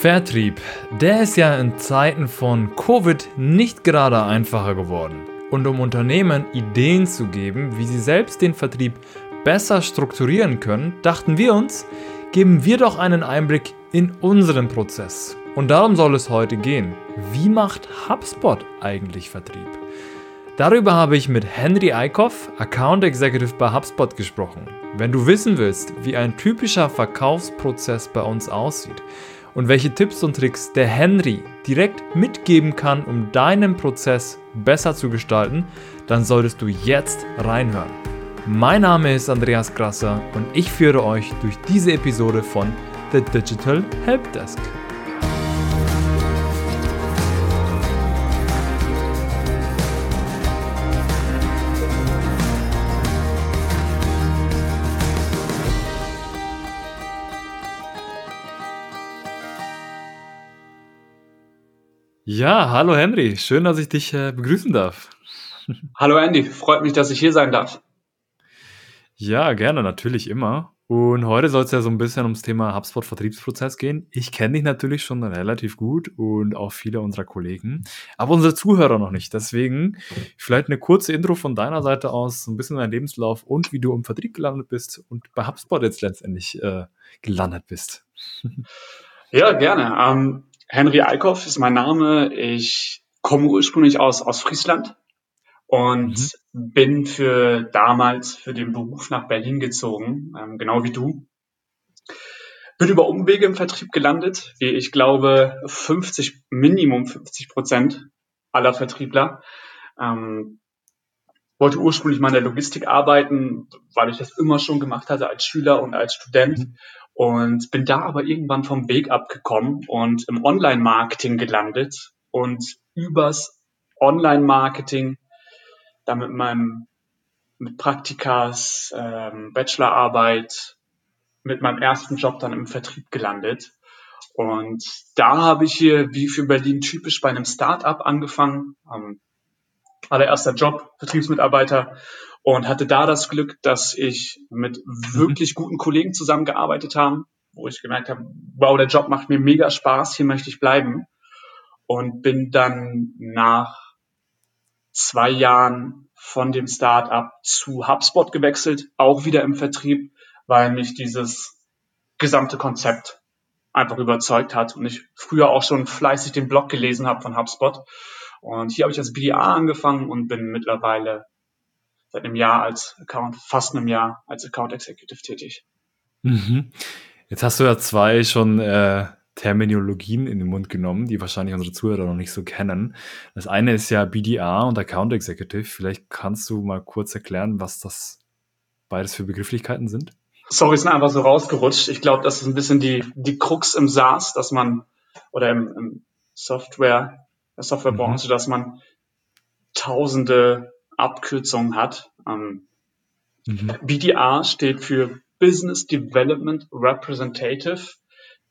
Vertrieb, der ist ja in Zeiten von Covid nicht gerade einfacher geworden. Und um Unternehmen Ideen zu geben, wie sie selbst den Vertrieb besser strukturieren können, dachten wir uns, geben wir doch einen Einblick in unseren Prozess. Und darum soll es heute gehen. Wie macht HubSpot eigentlich Vertrieb? Darüber habe ich mit Henry Eickhoff, Account Executive bei HubSpot gesprochen. Wenn du wissen willst, wie ein typischer Verkaufsprozess bei uns aussieht, und welche Tipps und Tricks der Henry direkt mitgeben kann, um deinen Prozess besser zu gestalten, dann solltest du jetzt reinhören. Mein Name ist Andreas Grasser und ich führe euch durch diese Episode von The Digital Helpdesk. Ja, hallo Henry, schön, dass ich dich äh, begrüßen darf. Hallo Andy, freut mich, dass ich hier sein darf. Ja, gerne, natürlich immer. Und heute soll es ja so ein bisschen ums Thema HubSpot Vertriebsprozess gehen. Ich kenne dich natürlich schon relativ gut und auch viele unserer Kollegen, aber unsere Zuhörer noch nicht. Deswegen vielleicht eine kurze Intro von deiner Seite aus, so ein bisschen dein Lebenslauf und wie du im Vertrieb gelandet bist und bei HubSpot jetzt letztendlich äh, gelandet bist. Ja, gerne. Ähm, Henry Eickhoff ist mein Name. Ich komme ursprünglich aus, aus Friesland und mhm. bin für damals für den Beruf nach Berlin gezogen, ähm, genau wie du. Bin über Umwege im Vertrieb gelandet, wie ich glaube 50, Minimum 50 Prozent aller Vertriebler. Ähm, wollte ursprünglich mal in der Logistik arbeiten, weil ich das immer schon gemacht hatte als Schüler und als Student. Mhm und bin da aber irgendwann vom Weg abgekommen und im Online-Marketing gelandet und übers Online-Marketing dann mit meinem mit Praktikas, ähm, Bachelorarbeit, mit meinem ersten Job dann im Vertrieb gelandet. Und da habe ich hier, wie für Berlin typisch, bei einem Start-up angefangen. Ähm, allererster Job, Vertriebsmitarbeiter und hatte da das Glück, dass ich mit wirklich guten Kollegen zusammengearbeitet habe, wo ich gemerkt habe, wow, der Job macht mir mega Spaß, hier möchte ich bleiben. Und bin dann nach zwei Jahren von dem Startup zu HubSpot gewechselt, auch wieder im Vertrieb, weil mich dieses gesamte Konzept einfach überzeugt hat und ich früher auch schon fleißig den Blog gelesen habe von HubSpot. Und hier habe ich als BDA angefangen und bin mittlerweile seit einem Jahr als Account, fast einem Jahr als Account Executive tätig. Mhm. Jetzt hast du ja zwei schon äh, Terminologien in den Mund genommen, die wahrscheinlich unsere Zuhörer noch nicht so kennen. Das eine ist ja BDA und Account Executive. Vielleicht kannst du mal kurz erklären, was das beides für Begrifflichkeiten sind? Sorry, ist einfach so rausgerutscht. Ich glaube, das ist ein bisschen die, die Krux im SaaS, dass man, oder im, im Software, der Softwarebranche, mhm. dass man tausende Abkürzung hat. Ähm, mhm. BDR steht für Business Development Representative,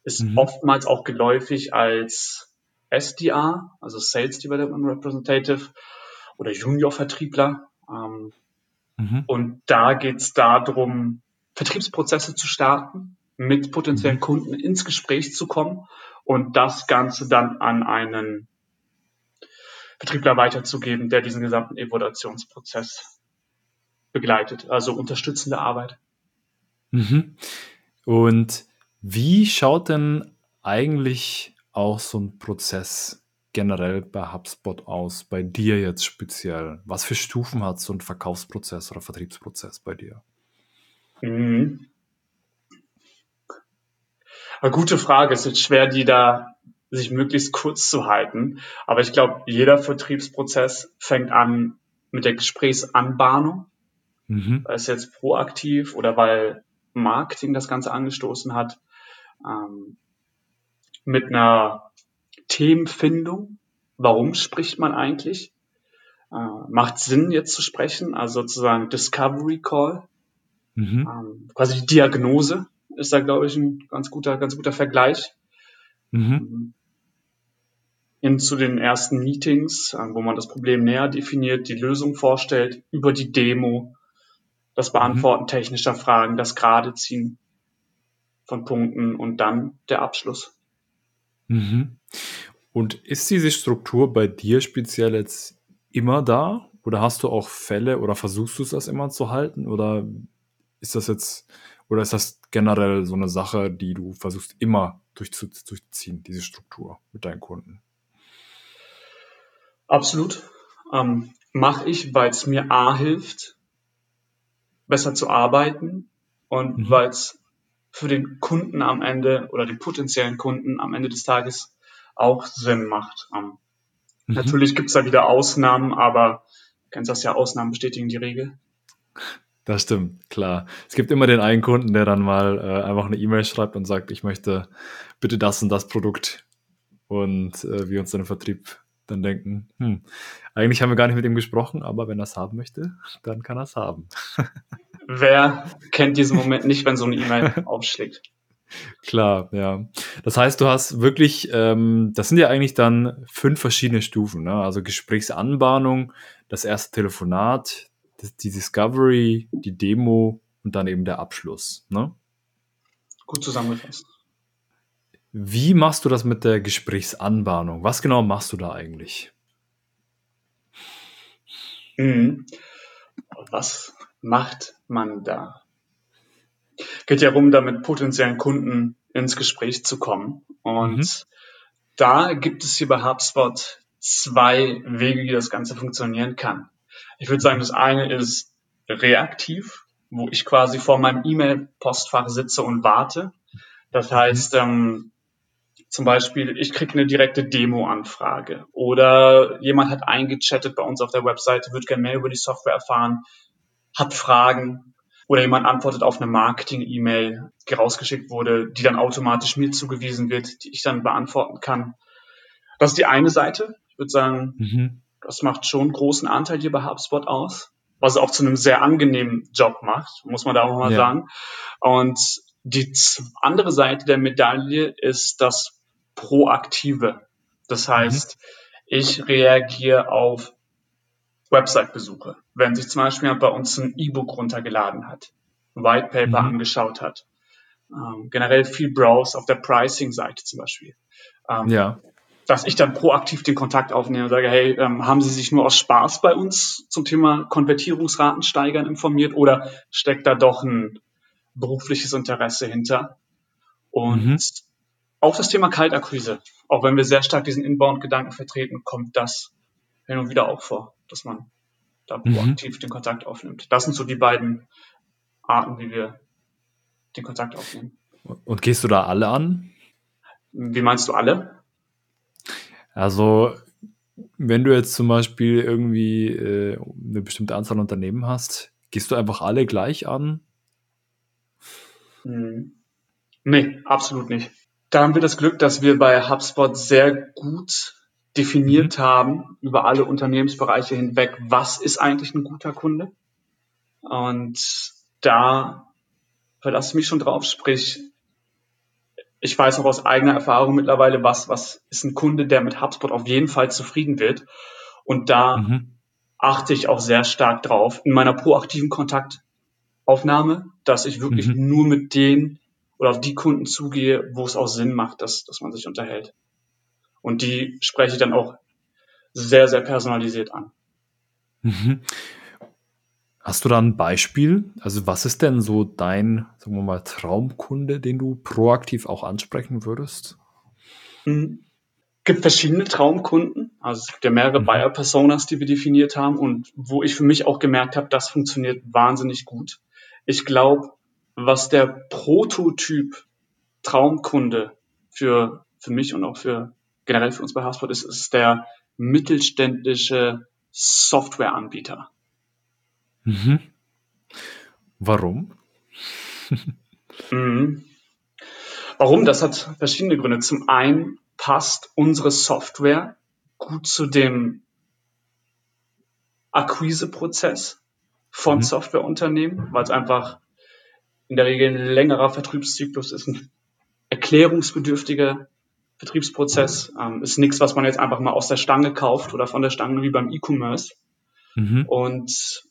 ist mhm. oftmals auch geläufig als SDR, also Sales Development Representative oder Junior-Vertriebler. Ähm, mhm. Und da geht es darum, Vertriebsprozesse zu starten, mit potenziellen mhm. Kunden ins Gespräch zu kommen und das Ganze dann an einen Vertriebler weiterzugeben, der diesen gesamten Evaluationsprozess begleitet, also unterstützende Arbeit. Mhm. Und wie schaut denn eigentlich auch so ein Prozess generell bei HubSpot aus, bei dir jetzt speziell? Was für Stufen hat so ein Verkaufsprozess oder Vertriebsprozess bei dir? Mhm. Eine gute Frage. Es ist schwer, die da sich möglichst kurz zu halten. Aber ich glaube, jeder Vertriebsprozess fängt an mit der Gesprächsanbahnung. Mhm. Sei es jetzt proaktiv oder weil Marketing das Ganze angestoßen hat. Ähm, mit einer Themenfindung. Warum spricht man eigentlich? Äh, macht Sinn, jetzt zu sprechen, also sozusagen Discovery Call. Mhm. Ähm, quasi die Diagnose ist da, glaube ich, ein ganz guter, ganz guter Vergleich. Mhm. Hin zu den ersten Meetings, äh, wo man das Problem näher definiert, die Lösung vorstellt, über die Demo, das Beantworten mhm. technischer Fragen, das Geradeziehen von Punkten und dann der Abschluss. Mhm. Und ist diese Struktur bei dir speziell jetzt immer da? Oder hast du auch Fälle oder versuchst du es das immer zu halten? Oder ist das jetzt, oder ist das generell so eine Sache, die du versuchst immer durchzuziehen, diese Struktur mit deinen Kunden? Absolut. Ähm, Mache ich, weil es mir A hilft, besser zu arbeiten und mhm. weil es für den Kunden am Ende oder den potenziellen Kunden am Ende des Tages auch Sinn macht. Ähm, mhm. Natürlich gibt es da wieder Ausnahmen, aber du kennst das ja, Ausnahmen bestätigen die Regel. Das stimmt, klar. Es gibt immer den einen Kunden, der dann mal äh, einfach eine E-Mail schreibt und sagt, ich möchte bitte das und das Produkt. Und äh, wir uns dann im Vertrieb dann denken, hm, eigentlich haben wir gar nicht mit ihm gesprochen, aber wenn er es haben möchte, dann kann er es haben. Wer kennt diesen Moment nicht, wenn so eine E-Mail aufschlägt? Klar, ja. Das heißt, du hast wirklich, ähm, das sind ja eigentlich dann fünf verschiedene Stufen, ne? Also Gesprächsanbahnung, das erste Telefonat, die Discovery, die Demo und dann eben der Abschluss. Ne? Gut zusammengefasst. Wie machst du das mit der Gesprächsanbahnung? Was genau machst du da eigentlich? Mhm. Was macht man da? Geht ja darum, da mit potenziellen Kunden ins Gespräch zu kommen. Und mhm. da gibt es hier bei HubSpot zwei Wege, wie das Ganze funktionieren kann. Ich würde sagen, das eine ist reaktiv, wo ich quasi vor meinem E-Mail-Postfach sitze und warte. Das heißt, ähm, zum Beispiel, ich kriege eine direkte Demo-Anfrage oder jemand hat eingechattet bei uns auf der Webseite, wird gerne mehr über die Software erfahren, hat Fragen oder jemand antwortet auf eine Marketing-E-Mail, die rausgeschickt wurde, die dann automatisch mir zugewiesen wird, die ich dann beantworten kann. Das ist die eine Seite. Ich würde sagen, mhm. Das macht schon einen großen Anteil hier bei HubSpot aus, was es auch zu einem sehr angenehmen Job macht, muss man da auch mal ja. sagen. Und die andere Seite der Medaille ist das Proaktive. Das mhm. heißt, ich reagiere auf Website-Besuche. Wenn sich zum Beispiel bei uns ein E-Book runtergeladen hat, ein White Paper mhm. angeschaut hat, ähm, generell viel Browse auf der Pricing-Seite zum Beispiel. Ähm, ja dass ich dann proaktiv den Kontakt aufnehme und sage, hey, ähm, haben Sie sich nur aus Spaß bei uns zum Thema Konvertierungsraten steigern informiert oder steckt da doch ein berufliches Interesse hinter? Und mhm. Auch das Thema Kaltakquise, auch wenn wir sehr stark diesen Inbound-Gedanken vertreten, kommt das hin und wieder auch vor, dass man da mhm. proaktiv mhm. den Kontakt aufnimmt. Das sind so die beiden Arten, wie wir den Kontakt aufnehmen. Und gehst du da alle an? Wie meinst du alle? Also, wenn du jetzt zum Beispiel irgendwie äh, eine bestimmte Anzahl Unternehmen hast, gehst du einfach alle gleich an? Hm. Nee, absolut nicht. Da haben wir das Glück, dass wir bei HubSpot sehr gut definiert mhm. haben über alle Unternehmensbereiche hinweg, was ist eigentlich ein guter Kunde. Und da verlasse ich mich schon drauf, sprich, ich weiß auch aus eigener Erfahrung mittlerweile, was, was ist ein Kunde, der mit HubSpot auf jeden Fall zufrieden wird. Und da mhm. achte ich auch sehr stark drauf in meiner proaktiven Kontaktaufnahme, dass ich wirklich mhm. nur mit denen oder auf die Kunden zugehe, wo es auch Sinn macht, dass, dass man sich unterhält. Und die spreche ich dann auch sehr, sehr personalisiert an. Mhm. Hast du da ein Beispiel? Also was ist denn so dein, sagen wir mal, Traumkunde, den du proaktiv auch ansprechen würdest? Mhm. gibt verschiedene Traumkunden. Also es gibt ja mehrere mhm. Buyer-Personas, die wir definiert haben und wo ich für mich auch gemerkt habe, das funktioniert wahnsinnig gut. Ich glaube, was der Prototyp Traumkunde für, für mich und auch für generell für uns bei HubSpot ist, ist der mittelständische Softwareanbieter. Mhm. Warum? mhm. Warum? Das hat verschiedene Gründe. Zum einen passt unsere Software gut zu dem Akquiseprozess von mhm. Softwareunternehmen, weil es einfach in der Regel ein längerer Vertriebszyklus ist, ein erklärungsbedürftiger Vertriebsprozess. Ähm, ist nichts, was man jetzt einfach mal aus der Stange kauft oder von der Stange wie beim E-Commerce. Mhm. Und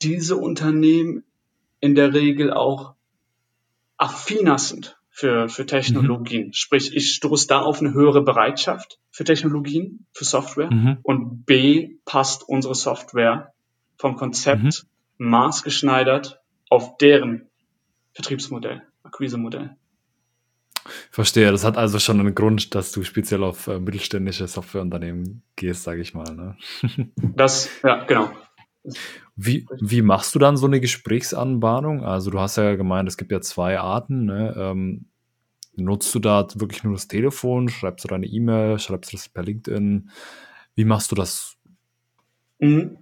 diese Unternehmen in der Regel auch affiner sind für, für Technologien. Mhm. Sprich, ich stoße da auf eine höhere Bereitschaft für Technologien, für Software. Mhm. Und B, passt unsere Software vom Konzept mhm. maßgeschneidert auf deren Vertriebsmodell, Akquise-Modell. Verstehe, das hat also schon einen Grund, dass du speziell auf äh, mittelständische Softwareunternehmen gehst, sage ich mal. Ne? das, ja, genau. Wie, wie machst du dann so eine Gesprächsanbahnung? Also du hast ja gemeint, es gibt ja zwei Arten. Ne? Ähm, nutzt du da wirklich nur das Telefon? Schreibst du deine E-Mail? Schreibst du das per LinkedIn? Wie machst du das? Mhm.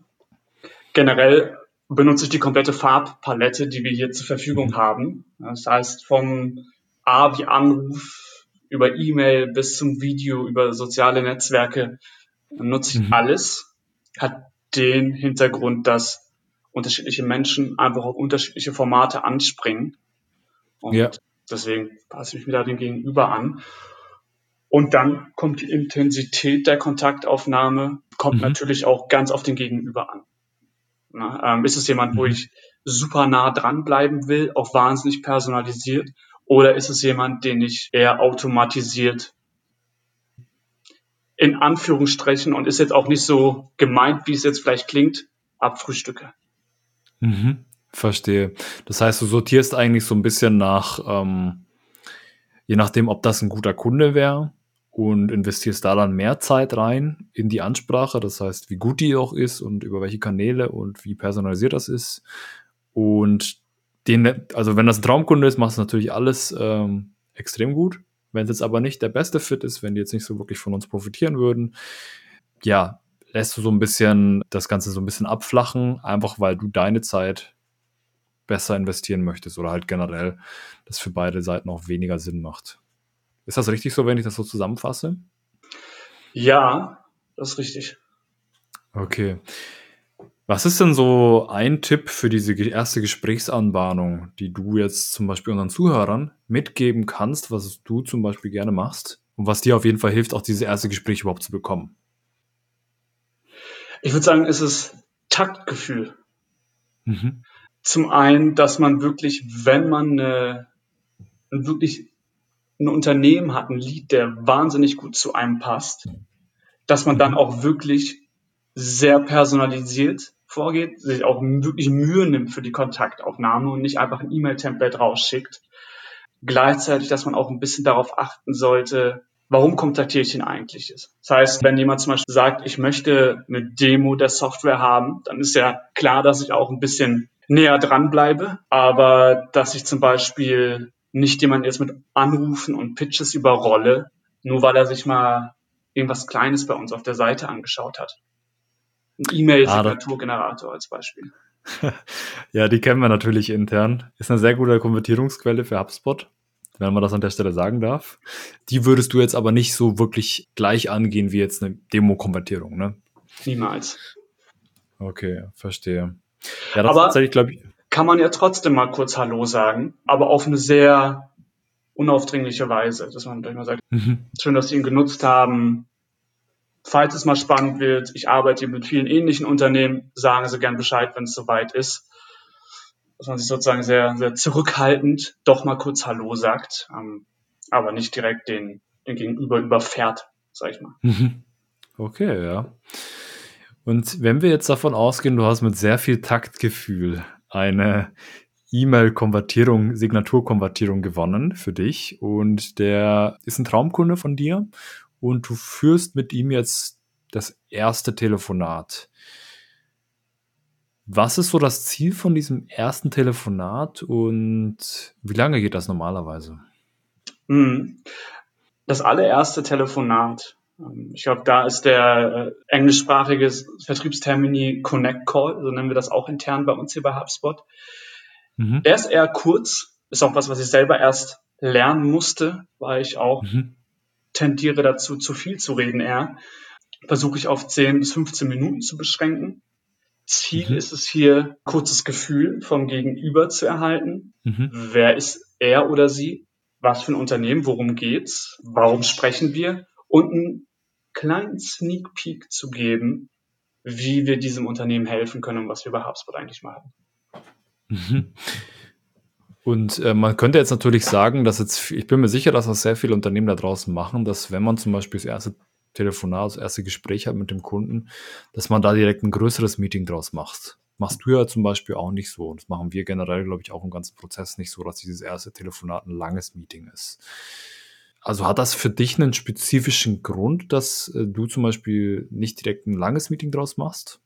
Generell benutze ich die komplette Farbpalette, die wir hier zur Verfügung haben. Das heißt, vom A wie Anruf über E-Mail bis zum Video, über soziale Netzwerke nutze ich mhm. alles. Hat den Hintergrund, dass unterschiedliche Menschen einfach auf unterschiedliche Formate anspringen. Und ja. deswegen passe ich mich da dem Gegenüber an. Und dann kommt die Intensität der Kontaktaufnahme, kommt mhm. natürlich auch ganz auf den Gegenüber an. Na, ähm, ist es jemand, mhm. wo ich super nah dranbleiben will, auch wahnsinnig personalisiert, oder ist es jemand, den ich eher automatisiert in Anführungsstrichen und ist jetzt auch nicht so gemeint, wie es jetzt vielleicht klingt, abfrühstücke. Mhm, verstehe. Das heißt, du sortierst eigentlich so ein bisschen nach, ähm, je nachdem, ob das ein guter Kunde wäre und investierst da dann mehr Zeit rein in die Ansprache. Das heißt, wie gut die auch ist und über welche Kanäle und wie personalisiert das ist. Und den, also wenn das ein Traumkunde ist, machst du natürlich alles ähm, extrem gut. Wenn es jetzt aber nicht der beste Fit ist, wenn die jetzt nicht so wirklich von uns profitieren würden, ja, lässt du so ein bisschen das Ganze so ein bisschen abflachen, einfach weil du deine Zeit besser investieren möchtest oder halt generell das für beide Seiten auch weniger Sinn macht. Ist das richtig so, wenn ich das so zusammenfasse? Ja, das ist richtig. Okay. Was ist denn so ein Tipp für diese erste Gesprächsanbahnung, die du jetzt zum Beispiel unseren Zuhörern mitgeben kannst, was du zum Beispiel gerne machst und was dir auf jeden Fall hilft, auch diese erste Gespräch überhaupt zu bekommen? Ich würde sagen, es ist Taktgefühl. Mhm. Zum einen, dass man wirklich, wenn man eine, wirklich ein Unternehmen hat, ein Lied, der wahnsinnig gut zu einem passt, dass man dann auch wirklich sehr personalisiert vorgeht, sich auch wirklich Mühe nimmt für die Kontaktaufnahme und nicht einfach ein E-Mail-Template rausschickt. Gleichzeitig, dass man auch ein bisschen darauf achten sollte, warum kontaktiere ich ihn eigentlich? Das heißt, wenn jemand zum Beispiel sagt, ich möchte eine Demo der Software haben, dann ist ja klar, dass ich auch ein bisschen näher dran bleibe, aber dass ich zum Beispiel nicht jemanden jetzt mit Anrufen und Pitches überrolle, nur weil er sich mal irgendwas Kleines bei uns auf der Seite angeschaut hat. Ein E-Mail-Signaturgenerator als Beispiel. ja, die kennen wir natürlich intern. Ist eine sehr gute Konvertierungsquelle für HubSpot, wenn man das an der Stelle sagen darf. Die würdest du jetzt aber nicht so wirklich gleich angehen wie jetzt eine Demo-Konvertierung, ne? Niemals. Okay, verstehe. Ja, das aber tatsächlich, glaube ich. Kann man ja trotzdem mal kurz Hallo sagen, aber auf eine sehr unaufdringliche Weise, dass man mal sagt, mhm. schön, dass Sie ihn genutzt haben, falls es mal spannend wird, ich arbeite mit vielen ähnlichen Unternehmen, sagen Sie gern Bescheid, wenn es soweit ist. Dass man sich sozusagen sehr, sehr zurückhaltend doch mal kurz Hallo sagt, ähm, aber nicht direkt den, den Gegenüber überfährt, sag ich mal. Mhm. Okay, ja. Und wenn wir jetzt davon ausgehen, du hast mit sehr viel Taktgefühl eine E-Mail-Konvertierung, Signaturkonvertierung gewonnen für dich und der ist ein Traumkunde von dir und du führst mit ihm jetzt das erste Telefonat. Was ist so das Ziel von diesem ersten Telefonat und wie lange geht das normalerweise? Hm. Das allererste Telefonat. Ähm, ich glaube, da ist der äh, englischsprachige Vertriebstermini Connect Call, so nennen wir das auch intern bei uns hier bei HubSpot. Mhm. Der ist eher kurz, ist auch was, was ich selber erst lernen musste, weil ich auch mhm tendiere dazu, zu viel zu reden eher, versuche ich auf 10 bis 15 Minuten zu beschränken. Ziel mhm. ist es hier, kurzes Gefühl vom Gegenüber zu erhalten. Mhm. Wer ist er oder sie? Was für ein Unternehmen? Worum geht's? Warum sprechen wir? Und einen kleinen Sneak Peek zu geben, wie wir diesem Unternehmen helfen können und was wir bei HubSpot eigentlich machen. Und äh, man könnte jetzt natürlich sagen, dass jetzt, ich bin mir sicher, dass das sehr viele Unternehmen da draußen machen, dass wenn man zum Beispiel das erste Telefonat, das erste Gespräch hat mit dem Kunden, dass man da direkt ein größeres Meeting draus macht. Machst du ja zum Beispiel auch nicht so. Und das machen wir generell, glaube ich, auch im ganzen Prozess nicht so, dass dieses erste Telefonat ein langes Meeting ist. Also hat das für dich einen spezifischen Grund, dass äh, du zum Beispiel nicht direkt ein langes Meeting draus machst?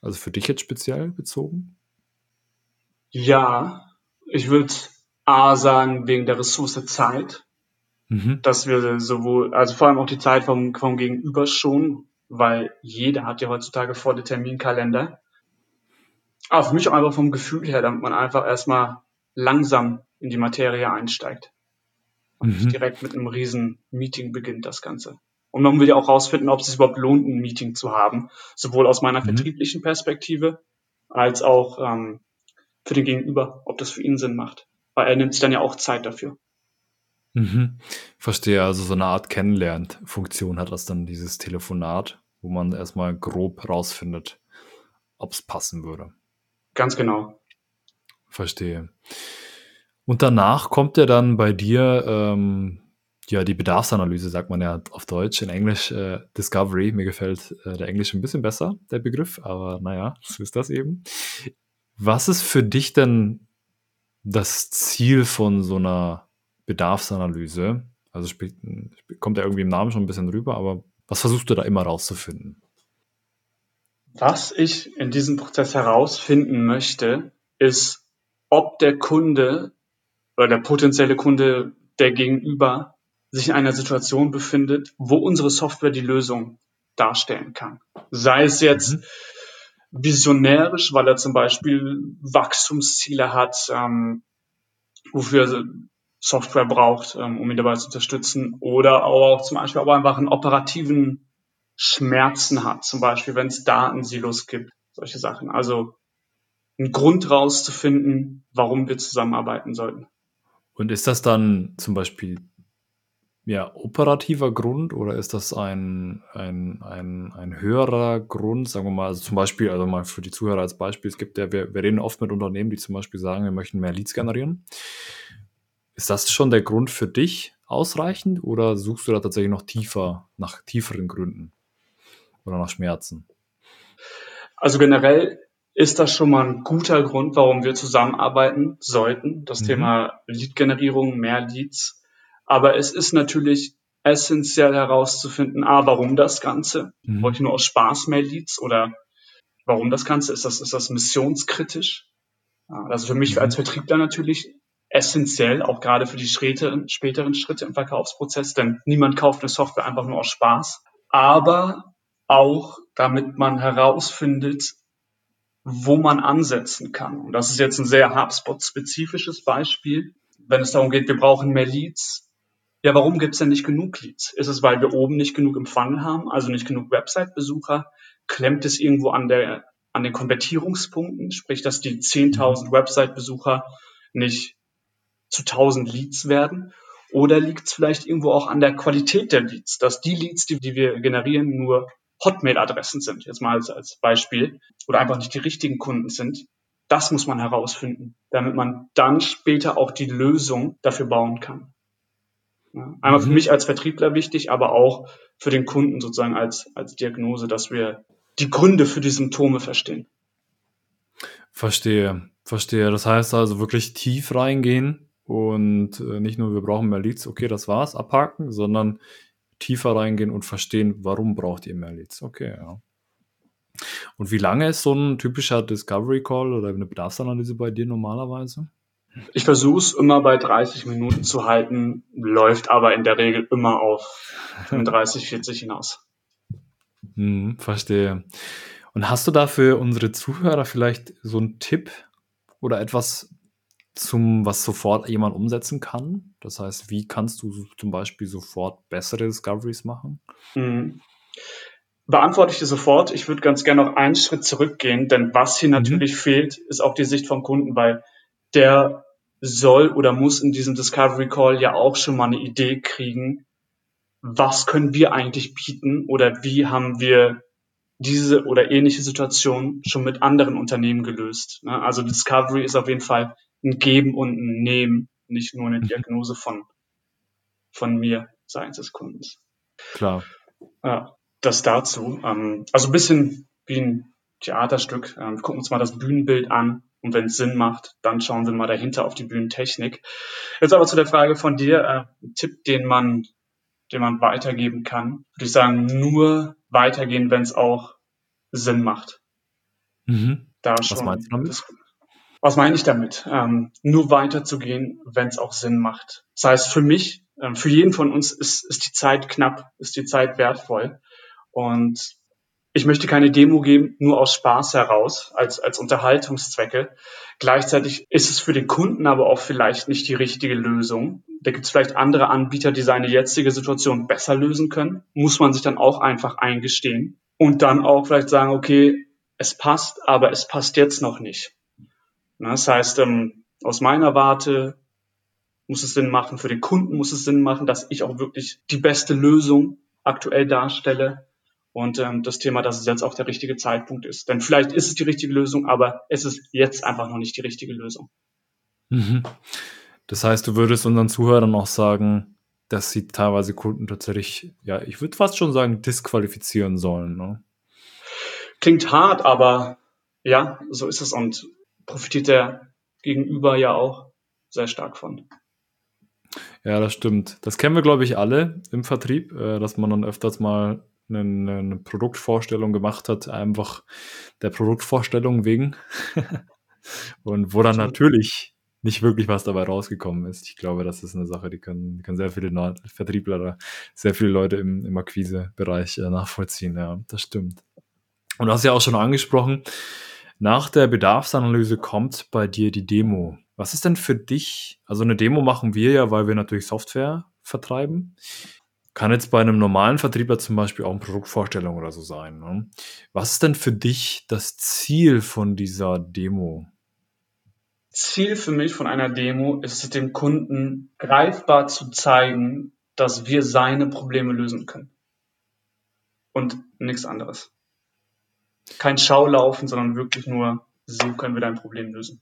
Also für dich jetzt speziell bezogen? Ja, ich würde A sagen, wegen der Ressource Zeit, mhm. dass wir sowohl, also vor allem auch die Zeit vom, vom Gegenüber schon, weil jeder hat ja heutzutage vor der Terminkalender. Aber für mich auch einfach vom Gefühl her, damit man einfach erstmal langsam in die Materie einsteigt. Und mhm. nicht direkt mit einem riesen Meeting beginnt das Ganze. Und man will ja auch rausfinden, ob es sich überhaupt lohnt, ein Meeting zu haben. Sowohl aus meiner mhm. vertrieblichen Perspektive als auch ähm, für den Gegenüber, ob das für ihn Sinn macht. Weil er nimmt sich dann ja auch Zeit dafür. Mhm. Verstehe, also so eine Art Kennenlernfunktion hat das dann dieses Telefonat, wo man erstmal grob rausfindet, ob es passen würde. Ganz genau. Verstehe. Und danach kommt ja dann bei dir ähm, ja die Bedarfsanalyse, sagt man ja auf Deutsch, in Englisch äh, Discovery. Mir gefällt äh, der Englisch ein bisschen besser, der Begriff, aber naja, so ist das eben. Was ist für dich denn das Ziel von so einer Bedarfsanalyse? Also spielt, kommt ja irgendwie im Namen schon ein bisschen rüber, aber was versuchst du da immer rauszufinden? Was ich in diesem Prozess herausfinden möchte, ist, ob der Kunde oder der potenzielle Kunde, der gegenüber sich in einer Situation befindet, wo unsere Software die Lösung darstellen kann. Sei es jetzt mhm visionärisch, weil er zum Beispiel Wachstumsziele hat, ähm, wofür er Software braucht, ähm, um ihn dabei zu unterstützen, oder auch zum Beispiel aber einfach einen operativen Schmerzen hat, zum Beispiel wenn es Datensilos gibt, solche Sachen. Also einen Grund rauszufinden, warum wir zusammenarbeiten sollten. Und ist das dann zum Beispiel ja, operativer Grund oder ist das ein, ein, ein, ein höherer Grund? Sagen wir mal, also zum Beispiel, also mal für die Zuhörer als Beispiel, es gibt ja, wir, wir reden oft mit Unternehmen, die zum Beispiel sagen, wir möchten mehr Leads generieren. Ist das schon der Grund für dich ausreichend oder suchst du da tatsächlich noch tiefer, nach tieferen Gründen oder nach Schmerzen? Also generell ist das schon mal ein guter Grund, warum wir zusammenarbeiten sollten. Das mhm. Thema Lead-Generierung, mehr Leads aber es ist natürlich essentiell herauszufinden, a, warum das Ganze? Mhm. Brauche ich nur aus Spaß mehr Leads oder warum das Ganze? Ist das, ist das missionskritisch? Also für mich mhm. als Vertriebler natürlich essentiell, auch gerade für die späteren, späteren Schritte im Verkaufsprozess, denn niemand kauft eine Software einfach nur aus Spaß, aber auch damit man herausfindet, wo man ansetzen kann. Und das ist jetzt ein sehr HubSpot-spezifisches Beispiel. Wenn es darum geht, wir brauchen mehr Leads, ja, warum gibt's denn nicht genug Leads? Ist es, weil wir oben nicht genug empfangen haben, also nicht genug Website-Besucher? Klemmt es irgendwo an der an den Konvertierungspunkten, sprich, dass die 10.000 Website-Besucher nicht zu 1.000 Leads werden? Oder liegt es vielleicht irgendwo auch an der Qualität der Leads, dass die Leads, die, die wir generieren, nur Hotmail-Adressen sind, jetzt mal als, als Beispiel, oder einfach nicht die richtigen Kunden sind? Das muss man herausfinden, damit man dann später auch die Lösung dafür bauen kann. Einmal für mhm. mich als Vertriebler wichtig, aber auch für den Kunden sozusagen als, als Diagnose, dass wir die Gründe für die Symptome verstehen. Verstehe, verstehe. Das heißt also wirklich tief reingehen und äh, nicht nur wir brauchen mehr Leads, okay, das war's, abhaken, sondern tiefer reingehen und verstehen, warum braucht ihr mehr Leads. Okay, ja. Und wie lange ist so ein typischer Discovery Call oder eine Bedarfsanalyse bei dir normalerweise? Ich versuche es immer bei 30 Minuten zu halten, läuft aber in der Regel immer auf 35, 40 hinaus. Hm, verstehe. Und hast du da für unsere Zuhörer vielleicht so einen Tipp oder etwas zum, was sofort jemand umsetzen kann? Das heißt, wie kannst du zum Beispiel sofort bessere Discoveries machen? Mhm. Beantworte ich dir sofort. Ich würde ganz gerne noch einen Schritt zurückgehen, denn was hier mhm. natürlich fehlt, ist auch die Sicht vom Kunden, weil der soll oder muss in diesem Discovery Call ja auch schon mal eine Idee kriegen, was können wir eigentlich bieten oder wie haben wir diese oder ähnliche Situation schon mit anderen Unternehmen gelöst. Ne? Also Discovery ist auf jeden Fall ein Geben und ein Nehmen, nicht nur eine mhm. Diagnose von, von mir seitens des Kundens. Klar. Ja, das dazu. Ähm, also ein bisschen wie ein Theaterstück. Ähm, wir gucken uns mal das Bühnenbild an und wenn es Sinn macht, dann schauen wir mal dahinter auf die Bühnentechnik. Jetzt aber zu der Frage von dir, äh, ein Tipp, den man, den man weitergeben kann, würde ich sagen, nur weitergehen, wenn es auch Sinn macht. Mhm. Da Was meinst du damit? Das, was meine ich damit? Ähm, nur weiterzugehen, wenn es auch Sinn macht. Das heißt, für mich, ähm, für jeden von uns ist, ist die Zeit knapp, ist die Zeit wertvoll. Und ich möchte keine Demo geben, nur aus Spaß heraus, als, als Unterhaltungszwecke. Gleichzeitig ist es für den Kunden aber auch vielleicht nicht die richtige Lösung. Da gibt es vielleicht andere Anbieter, die seine jetzige Situation besser lösen können. Muss man sich dann auch einfach eingestehen. Und dann auch vielleicht sagen, okay, es passt, aber es passt jetzt noch nicht. Das heißt, ähm, aus meiner Warte muss es Sinn machen, für den Kunden muss es Sinn machen, dass ich auch wirklich die beste Lösung aktuell darstelle und ähm, das Thema, dass es jetzt auch der richtige Zeitpunkt ist. Denn vielleicht ist es die richtige Lösung, aber es ist jetzt einfach noch nicht die richtige Lösung. Mhm. Das heißt, du würdest unseren Zuhörern auch sagen, dass sie teilweise Kunden tatsächlich, ja, ich würde fast schon sagen, disqualifizieren sollen. Ne? Klingt hart, aber ja, so ist es und profitiert der Gegenüber ja auch sehr stark von. Ja, das stimmt. Das kennen wir, glaube ich, alle im Vertrieb, äh, dass man dann öfters mal eine, eine Produktvorstellung gemacht hat, einfach der Produktvorstellung wegen. und wo dann natürlich nicht wirklich was dabei rausgekommen ist. Ich glaube, das ist eine Sache, die können, die können sehr viele Vertriebler oder sehr viele Leute im, im Akquise-Bereich äh, nachvollziehen. Ja, das stimmt. Und du hast ja auch schon angesprochen, nach der Bedarfsanalyse kommt bei dir die Demo. Was ist denn für dich, also eine Demo machen wir ja, weil wir natürlich Software vertreiben. Kann jetzt bei einem normalen Vertriebler zum Beispiel auch eine Produktvorstellung oder so sein. Ne? Was ist denn für dich das Ziel von dieser Demo? Ziel für mich von einer Demo ist es, dem Kunden greifbar zu zeigen, dass wir seine Probleme lösen können. Und nichts anderes. Kein Schaulaufen, sondern wirklich nur, so können wir dein Problem lösen.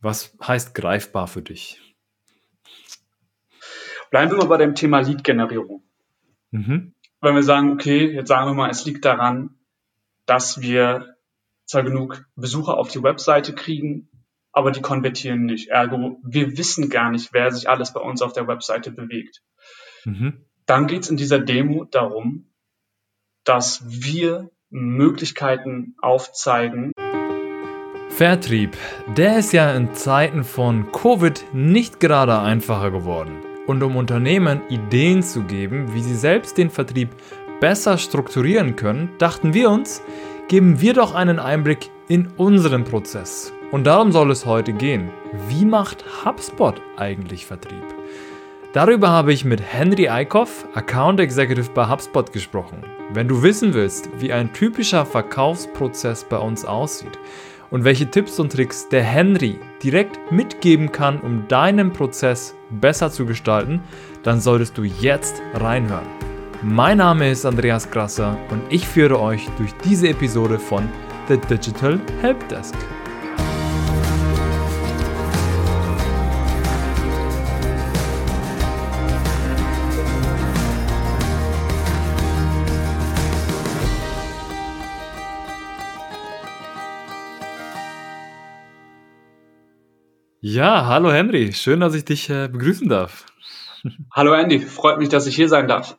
Was heißt greifbar für dich? Bleiben wir mal bei dem Thema Lead-Generierung. Mhm. Wenn wir sagen, okay, jetzt sagen wir mal, es liegt daran, dass wir zwar genug Besucher auf die Webseite kriegen, aber die konvertieren nicht. Ergo, wir wissen gar nicht, wer sich alles bei uns auf der Webseite bewegt. Mhm. Dann geht es in dieser Demo darum, dass wir Möglichkeiten aufzeigen. Vertrieb, der ist ja in Zeiten von Covid nicht gerade einfacher geworden. Und um Unternehmen Ideen zu geben, wie sie selbst den Vertrieb besser strukturieren können, dachten wir uns, geben wir doch einen Einblick in unseren Prozess. Und darum soll es heute gehen. Wie macht HubSpot eigentlich Vertrieb? Darüber habe ich mit Henry Eickhoff, Account Executive bei HubSpot, gesprochen. Wenn du wissen willst, wie ein typischer Verkaufsprozess bei uns aussieht, und welche Tipps und Tricks der Henry direkt mitgeben kann, um deinen Prozess besser zu gestalten, dann solltest du jetzt reinhören. Mein Name ist Andreas Grasser und ich führe euch durch diese Episode von The Digital Helpdesk. Ja, hallo Henry, schön, dass ich dich äh, begrüßen darf. Hallo Andy, freut mich, dass ich hier sein darf.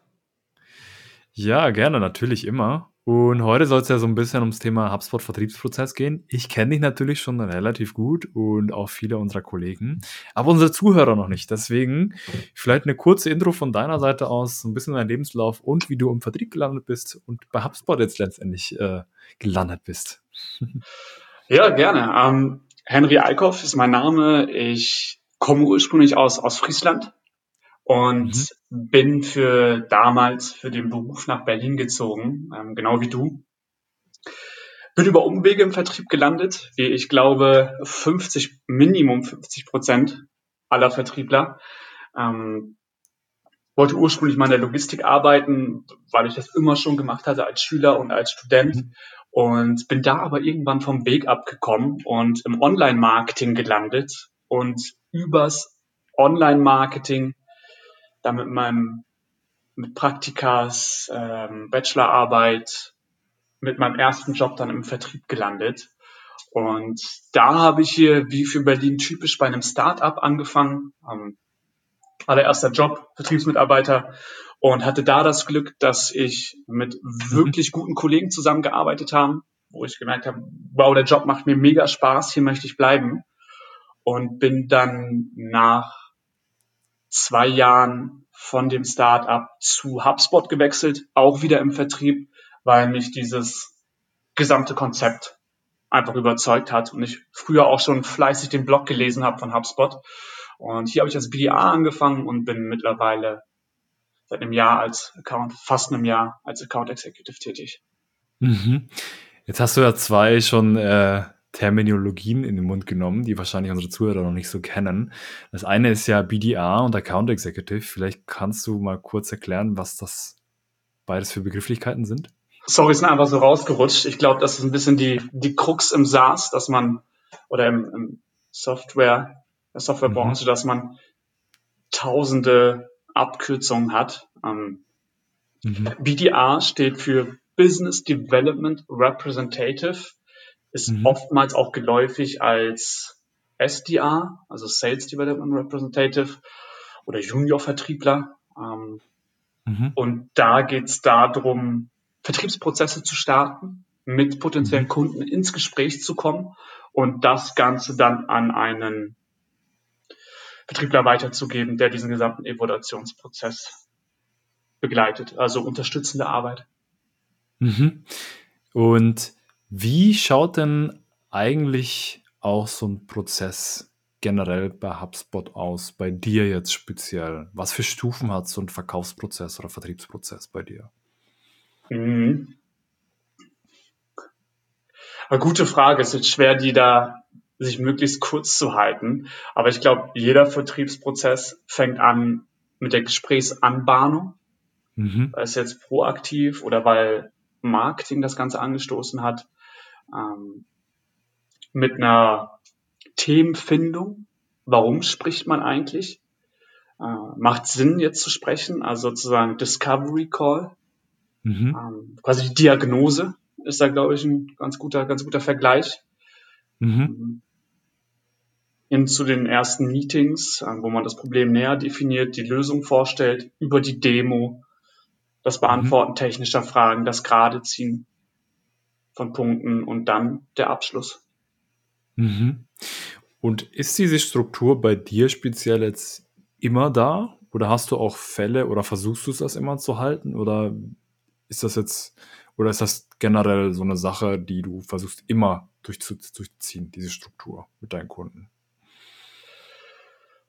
Ja, gerne, natürlich immer. Und heute soll es ja so ein bisschen ums Thema HubSpot Vertriebsprozess gehen. Ich kenne dich natürlich schon relativ gut und auch viele unserer Kollegen, aber unsere Zuhörer noch nicht. Deswegen vielleicht eine kurze Intro von deiner Seite aus, so ein bisschen dein Lebenslauf und wie du im Vertrieb gelandet bist und bei HubSpot jetzt letztendlich äh, gelandet bist. Ja, gerne. Ähm, Henry Eickhoff ist mein Name. Ich komme ursprünglich aus, aus Friesland und mhm. bin für damals für den Beruf nach Berlin gezogen, ähm, genau wie du. Bin über Umwege im Vertrieb gelandet, wie ich glaube 50, Minimum 50 Prozent aller Vertriebler. Ähm, wollte ursprünglich mal in der Logistik arbeiten, weil ich das immer schon gemacht hatte als Schüler und als Student. Mhm und bin da aber irgendwann vom Weg abgekommen und im Online-Marketing gelandet und übers Online-Marketing dann mit meinem mit Praktikas, ähm, Bachelorarbeit, mit meinem ersten Job dann im Vertrieb gelandet. Und da habe ich hier, wie für Berlin typisch, bei einem Start-up angefangen. Ähm, allererster Job, Vertriebsmitarbeiter und hatte da das Glück, dass ich mit mhm. wirklich guten Kollegen zusammengearbeitet habe, wo ich gemerkt habe, wow, der Job macht mir mega Spaß, hier möchte ich bleiben. Und bin dann nach zwei Jahren von dem Startup zu HubSpot gewechselt, auch wieder im Vertrieb, weil mich dieses gesamte Konzept einfach überzeugt hat und ich früher auch schon fleißig den Blog gelesen habe von HubSpot. Und hier habe ich als BDA angefangen und bin mittlerweile seit einem Jahr als Account, fast einem Jahr als Account Executive tätig. Mhm. Jetzt hast du ja zwei schon äh, Terminologien in den Mund genommen, die wahrscheinlich unsere Zuhörer noch nicht so kennen. Das eine ist ja BDA und Account Executive. Vielleicht kannst du mal kurz erklären, was das beides für Begrifflichkeiten sind? Sorry, ist einfach so rausgerutscht. Ich glaube, das ist ein bisschen die, die Krux im SaaS, dass man, oder im, im Software, der Softwarebranche, mhm. dass man tausende Abkürzungen hat. Ähm, mhm. BDR steht für Business Development Representative, ist mhm. oftmals auch geläufig als SDR, also Sales Development Representative oder Junior-Vertriebler. Ähm, mhm. Und da geht es darum, Vertriebsprozesse zu starten, mit potenziellen mhm. Kunden ins Gespräch zu kommen und das Ganze dann an einen Vertriebler weiterzugeben, der diesen gesamten Evaluationsprozess begleitet, also unterstützende Arbeit. Mhm. Und wie schaut denn eigentlich auch so ein Prozess generell bei HubSpot aus, bei dir jetzt speziell? Was für Stufen hat so ein Verkaufsprozess oder Vertriebsprozess bei dir? Mhm. Eine gute Frage. Es ist schwer, die da sich möglichst kurz zu halten. Aber ich glaube, jeder Vertriebsprozess fängt an mit der Gesprächsanbahnung. Mhm. Sei es jetzt proaktiv oder weil Marketing das Ganze angestoßen hat. Ähm, mit einer Themenfindung. Warum spricht man eigentlich? Äh, macht Sinn, jetzt zu sprechen? Also sozusagen Discovery Call. Mhm. Ähm, quasi die Diagnose ist da, glaube ich, ein ganz guter, ganz guter Vergleich. Mhm. Hin zu den ersten Meetings, äh, wo man das Problem näher definiert, die Lösung vorstellt, über die Demo, das Beantworten mhm. technischer Fragen, das Geradeziehen von Punkten und dann der Abschluss. Mhm. Und ist diese Struktur bei dir speziell jetzt immer da? Oder hast du auch Fälle oder versuchst du es das immer zu halten? Oder ist das jetzt, oder ist das generell so eine Sache, die du versuchst immer durchzuziehen, diese Struktur mit deinen Kunden?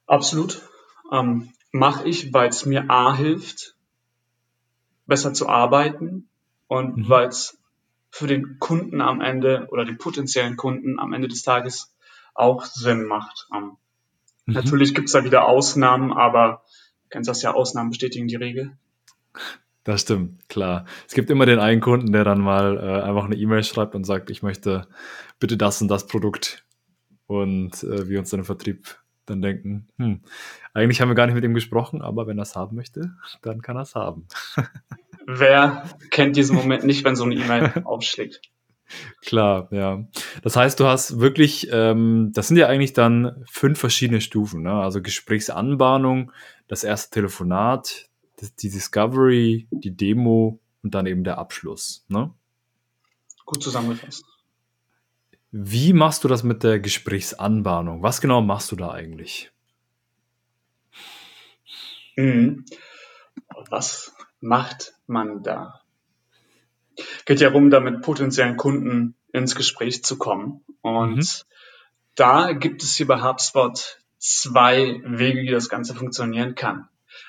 Absolut. Ähm, Mache ich, weil es mir A hilft, besser zu arbeiten und mhm. weil es für den Kunden am Ende oder den potenziellen Kunden am Ende des Tages auch Sinn macht. Ähm, mhm. Natürlich gibt es da wieder Ausnahmen, aber du kennst das ja, Ausnahmen bestätigen die Regel. Das stimmt, klar. Es gibt immer den einen Kunden, der dann mal äh, einfach eine E-Mail schreibt und sagt, ich möchte bitte das und das Produkt und äh, wir uns dann im Vertrieb dann denken, hm, eigentlich haben wir gar nicht mit ihm gesprochen, aber wenn er es haben möchte, dann kann er es haben. Wer kennt diesen Moment nicht, wenn so eine E-Mail aufschlägt? Klar, ja. Das heißt, du hast wirklich, ähm, das sind ja eigentlich dann fünf verschiedene Stufen, ne? Also Gesprächsanbahnung, das erste Telefonat, die Discovery, die Demo und dann eben der Abschluss, ne? Gut zusammengefasst. Wie machst du das mit der Gesprächsanbahnung? Was genau machst du da eigentlich? Mhm. Was macht man da? Geht ja darum, da mit potenziellen Kunden ins Gespräch zu kommen. Und mhm. da gibt es hier bei HubSpot zwei Wege, wie das Ganze funktionieren kann.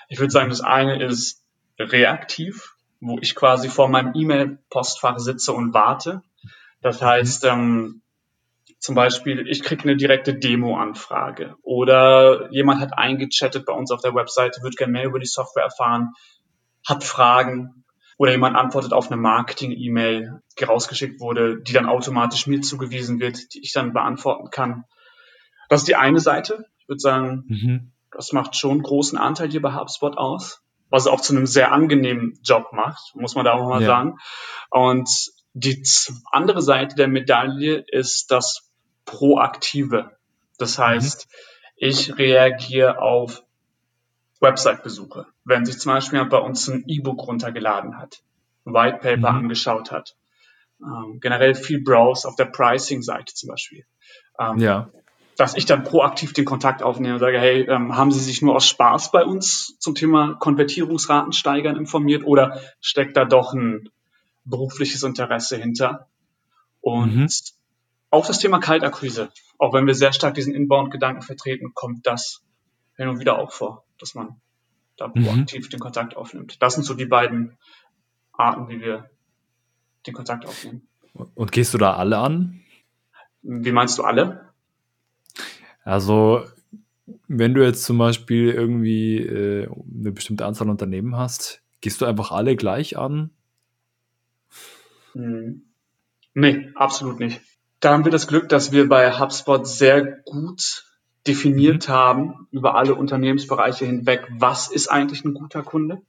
Ich würde sagen, das eine ist reaktiv, wo ich quasi vor meinem E-Mail-Postfach sitze und warte. Das heißt, ähm, zum Beispiel, ich kriege eine direkte Demo-Anfrage oder jemand hat eingechattet bei uns auf der Webseite, wird gerne mehr über die Software erfahren, hat Fragen oder jemand antwortet auf eine Marketing-E-Mail, die rausgeschickt wurde, die dann automatisch mir zugewiesen wird, die ich dann beantworten kann. Das ist die eine Seite. Ich würde sagen, mhm. das macht schon einen großen Anteil hier bei HubSpot aus, was es auch zu einem sehr angenehmen Job macht, muss man da auch mal ja. sagen. Und die andere Seite der Medaille ist das Proaktive. Das heißt, mhm. ich reagiere auf Website-Besuche. Wenn sich zum Beispiel bei uns ein E-Book runtergeladen hat, ein White Paper mhm. angeschaut hat, ähm, generell viel Browse auf der Pricing-Seite zum Beispiel. Ähm, ja. Dass ich dann proaktiv den Kontakt aufnehme und sage, hey, ähm, haben Sie sich nur aus Spaß bei uns zum Thema Konvertierungsraten steigern informiert oder steckt da doch ein berufliches Interesse hinter? Und mhm. Auch das Thema Kaltakquise, auch wenn wir sehr stark diesen Inbound-Gedanken vertreten, kommt das hin und wieder auch vor dass man da mhm. proaktiv mhm. den Kontakt aufnimmt. Das sind so die beiden Arten, wie wir den Kontakt aufnehmen. Und gehst du da alle an? Wie meinst du alle? Also, wenn du jetzt zum Beispiel irgendwie äh, eine bestimmte Anzahl Unternehmen hast, gehst du einfach alle gleich an? Hm. Nee, absolut nicht. Da haben wir das Glück, dass wir bei HubSpot sehr gut definiert haben über alle Unternehmensbereiche hinweg, was ist eigentlich ein guter Kunde.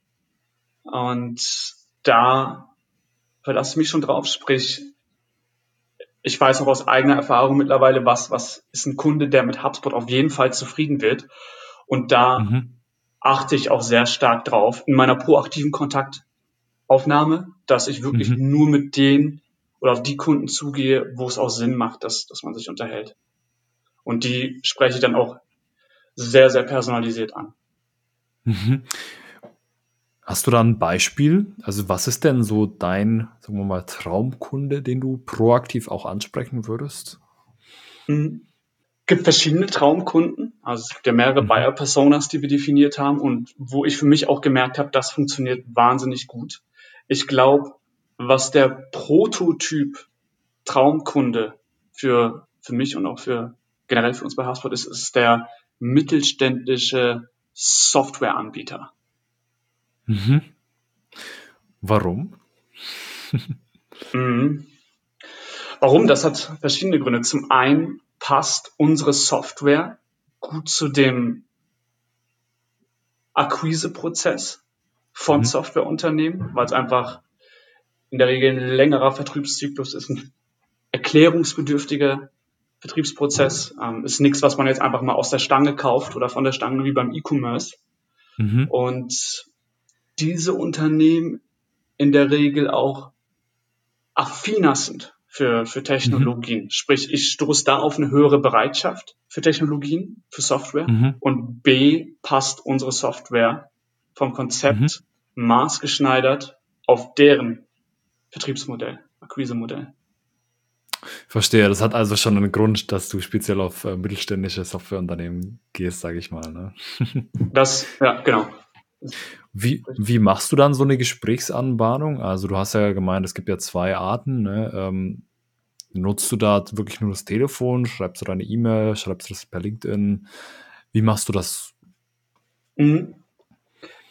Und da verlasse ich mich schon drauf, sprich, ich weiß auch aus eigener Erfahrung mittlerweile, was, was ist ein Kunde, der mit HubSpot auf jeden Fall zufrieden wird. Und da mhm. achte ich auch sehr stark drauf in meiner proaktiven Kontaktaufnahme, dass ich wirklich mhm. nur mit denen oder auf die Kunden zugehe, wo es auch Sinn macht, dass, dass man sich unterhält. Und die spreche ich dann auch sehr, sehr personalisiert an. Mhm. Hast du da ein Beispiel? Also was ist denn so dein, sagen wir mal, Traumkunde, den du proaktiv auch ansprechen würdest? Mhm. Es gibt verschiedene Traumkunden. Also es gibt ja mehrere mhm. Buyer-Personas, die wir definiert haben und wo ich für mich auch gemerkt habe, das funktioniert wahnsinnig gut. Ich glaube, was der Prototyp Traumkunde für, für mich und auch für generell für uns bei HubSpot ist, ist der mittelständische Softwareanbieter. Mhm. Warum? mhm. Warum? Das hat verschiedene Gründe. Zum einen passt unsere Software gut zu dem Akquiseprozess von mhm. Softwareunternehmen, weil es einfach in der Regel ein längerer Vertriebszyklus ist, ein erklärungsbedürftiger Vertriebsprozess. Ähm, ist nichts, was man jetzt einfach mal aus der Stange kauft oder von der Stange wie beim E-Commerce. Mhm. Und diese Unternehmen in der Regel auch affiner sind für, für Technologien. Mhm. Sprich, ich stoße da auf eine höhere Bereitschaft für Technologien, für Software. Mhm. Und B, passt unsere Software vom Konzept mhm. maßgeschneidert auf deren Vertriebsmodell, Akquisemodell. Verstehe, das hat also schon einen Grund, dass du speziell auf äh, mittelständische Softwareunternehmen gehst, sage ich mal. Ne? Das, ja, genau. Wie, wie machst du dann so eine Gesprächsanbahnung? Also du hast ja gemeint, es gibt ja zwei Arten. Ne? Ähm, nutzt du da wirklich nur das Telefon? Schreibst du deine E-Mail? Schreibst du das per LinkedIn? Wie machst du das? Mhm.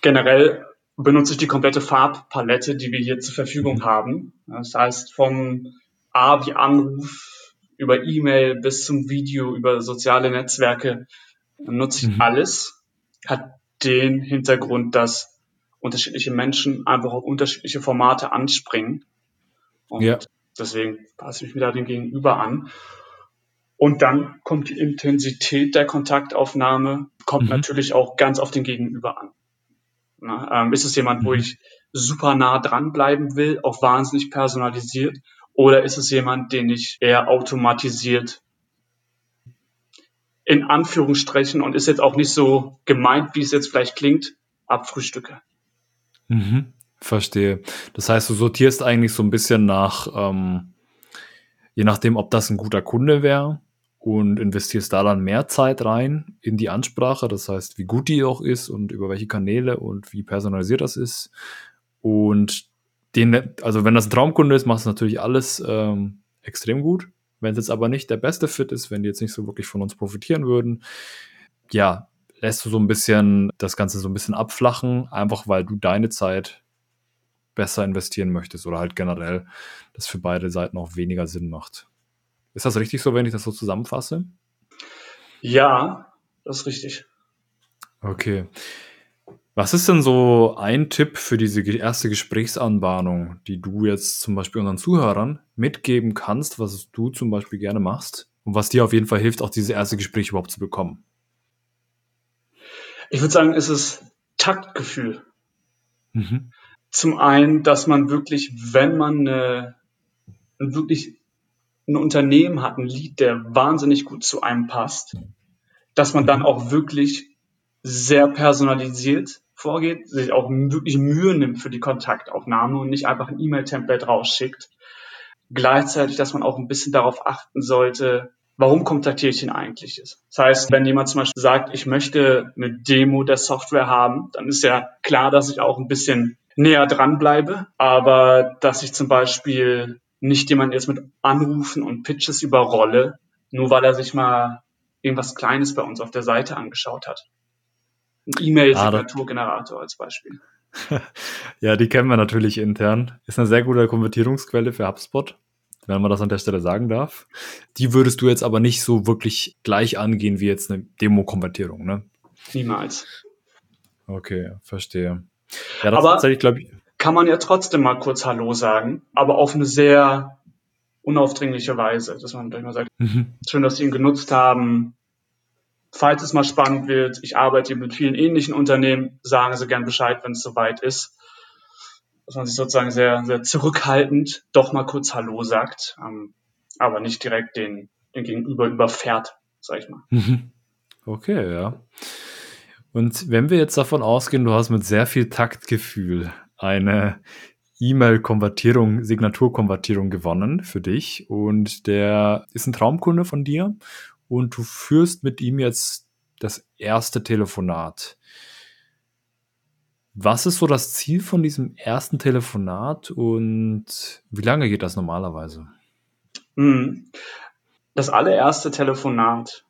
Generell benutze ich die komplette Farbpalette, die wir hier zur Verfügung mhm. haben. Das heißt, vom A wie Anruf, über E-Mail bis zum Video, über soziale Netzwerke nutze ich mhm. alles. Hat den Hintergrund, dass unterschiedliche Menschen einfach auf unterschiedliche Formate anspringen. Und ja. deswegen passe ich mich da dem Gegenüber an. Und dann kommt die Intensität der Kontaktaufnahme, kommt mhm. natürlich auch ganz auf den Gegenüber an. Na, ähm, ist es jemand, mhm. wo ich super nah dranbleiben will, auch wahnsinnig personalisiert, oder ist es jemand, den ich eher automatisiert in Anführungsstrichen und ist jetzt auch nicht so gemeint, wie es jetzt vielleicht klingt, abfrühstücke? Mhm, verstehe. Das heißt, du sortierst eigentlich so ein bisschen nach, ähm, je nachdem, ob das ein guter Kunde wäre und investierst da dann mehr Zeit rein in die Ansprache, das heißt, wie gut die auch ist und über welche Kanäle und wie personalisiert das ist. Und den, also wenn das ein Traumkunde ist, machst du natürlich alles ähm, extrem gut. Wenn es jetzt aber nicht der beste Fit ist, wenn die jetzt nicht so wirklich von uns profitieren würden, ja, lässt du so ein bisschen das Ganze so ein bisschen abflachen, einfach weil du deine Zeit besser investieren möchtest oder halt generell das für beide Seiten auch weniger Sinn macht. Ist das richtig so, wenn ich das so zusammenfasse? Ja, das ist richtig. Okay. Was ist denn so ein Tipp für diese erste Gesprächsanbahnung, die du jetzt zum Beispiel unseren Zuhörern mitgeben kannst, was du zum Beispiel gerne machst und was dir auf jeden Fall hilft, auch dieses erste Gespräch überhaupt zu bekommen? Ich würde sagen, es ist Taktgefühl. Mhm. Zum einen, dass man wirklich, wenn man eine, wirklich ein Unternehmen hat, ein Lied, der wahnsinnig gut zu einem passt, dass man dann auch wirklich sehr personalisiert vorgeht, sich auch wirklich Mühe nimmt für die Kontaktaufnahme und nicht einfach ein E-Mail-Template rausschickt. Gleichzeitig, dass man auch ein bisschen darauf achten sollte, warum kontaktiere ich ihn eigentlich? Das heißt, wenn jemand zum Beispiel sagt, ich möchte eine Demo der Software haben, dann ist ja klar, dass ich auch ein bisschen näher dran bleibe, aber dass ich zum Beispiel nicht jemanden jetzt mit Anrufen und Pitches überrolle, nur weil er sich mal irgendwas Kleines bei uns auf der Seite angeschaut hat. Ein E-Mail-Signaturgenerator als Beispiel. ja, die kennen wir natürlich intern. Ist eine sehr gute Konvertierungsquelle für HubSpot wenn man das an der Stelle sagen darf. Die würdest du jetzt aber nicht so wirklich gleich angehen wie jetzt eine Demo-Konvertierung, ne? Niemals. Okay, verstehe. Ja, das aber tatsächlich, glaube ich. Kann man ja trotzdem mal kurz Hallo sagen, aber auf eine sehr unaufdringliche Weise, dass man gleich mal sagt, mhm. schön, dass Sie ihn genutzt haben. Falls es mal spannend wird, ich arbeite mit vielen ähnlichen Unternehmen, sagen Sie gern Bescheid, wenn es soweit ist dass man sich sozusagen sehr, sehr zurückhaltend doch mal kurz Hallo sagt, ähm, aber nicht direkt den, den Gegenüber überfährt, sag ich mal. Mhm. Okay, ja. Und wenn wir jetzt davon ausgehen, du hast mit sehr viel Taktgefühl eine E-Mail-Konvertierung, Signaturkonvertierung gewonnen für dich und der ist ein Traumkunde von dir und du führst mit ihm jetzt das erste Telefonat. Was ist so das Ziel von diesem ersten Telefonat und wie lange geht das normalerweise? Hm. Das allererste Telefonat,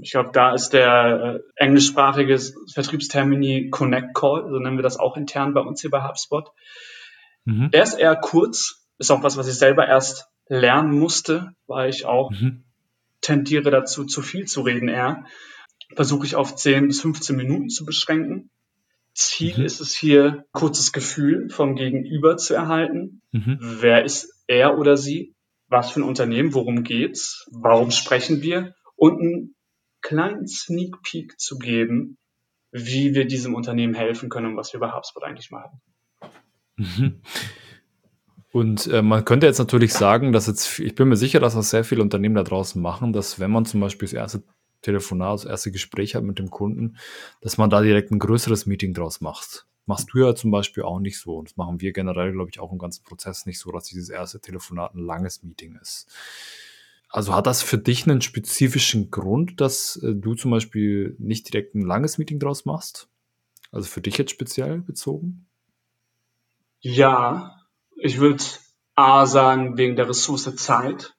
ich glaube, da ist der äh, englischsprachige Vertriebstermini Connect Call, so nennen wir das auch intern bei uns hier bei HubSpot. Mhm. Der ist eher kurz, ist auch was, was ich selber erst lernen musste, weil ich auch mhm. tendiere dazu, zu viel zu reden eher. Versuche ich auf 10 bis 15 Minuten zu beschränken. Ziel mhm. ist es hier, kurzes Gefühl vom Gegenüber zu erhalten. Mhm. Wer ist er oder sie? Was für ein Unternehmen? Worum geht's? Warum sprechen wir? Und einen kleinen Sneak Peek zu geben, wie wir diesem Unternehmen helfen können und was wir bei HubSpot eigentlich machen. Mhm. Und äh, man könnte jetzt natürlich sagen, dass jetzt, ich bin mir sicher, dass das sehr viele Unternehmen da draußen machen, dass wenn man zum Beispiel das erste Telefonat, das erste Gespräch hat mit dem Kunden, dass man da direkt ein größeres Meeting draus macht. Machst du ja zum Beispiel auch nicht so. Und das machen wir generell, glaube ich, auch im ganzen Prozess nicht so, dass dieses erste Telefonat ein langes Meeting ist. Also hat das für dich einen spezifischen Grund, dass äh, du zum Beispiel nicht direkt ein langes Meeting draus machst? Also für dich jetzt speziell bezogen? Ja, ich würde A sagen, wegen der Ressource Zeit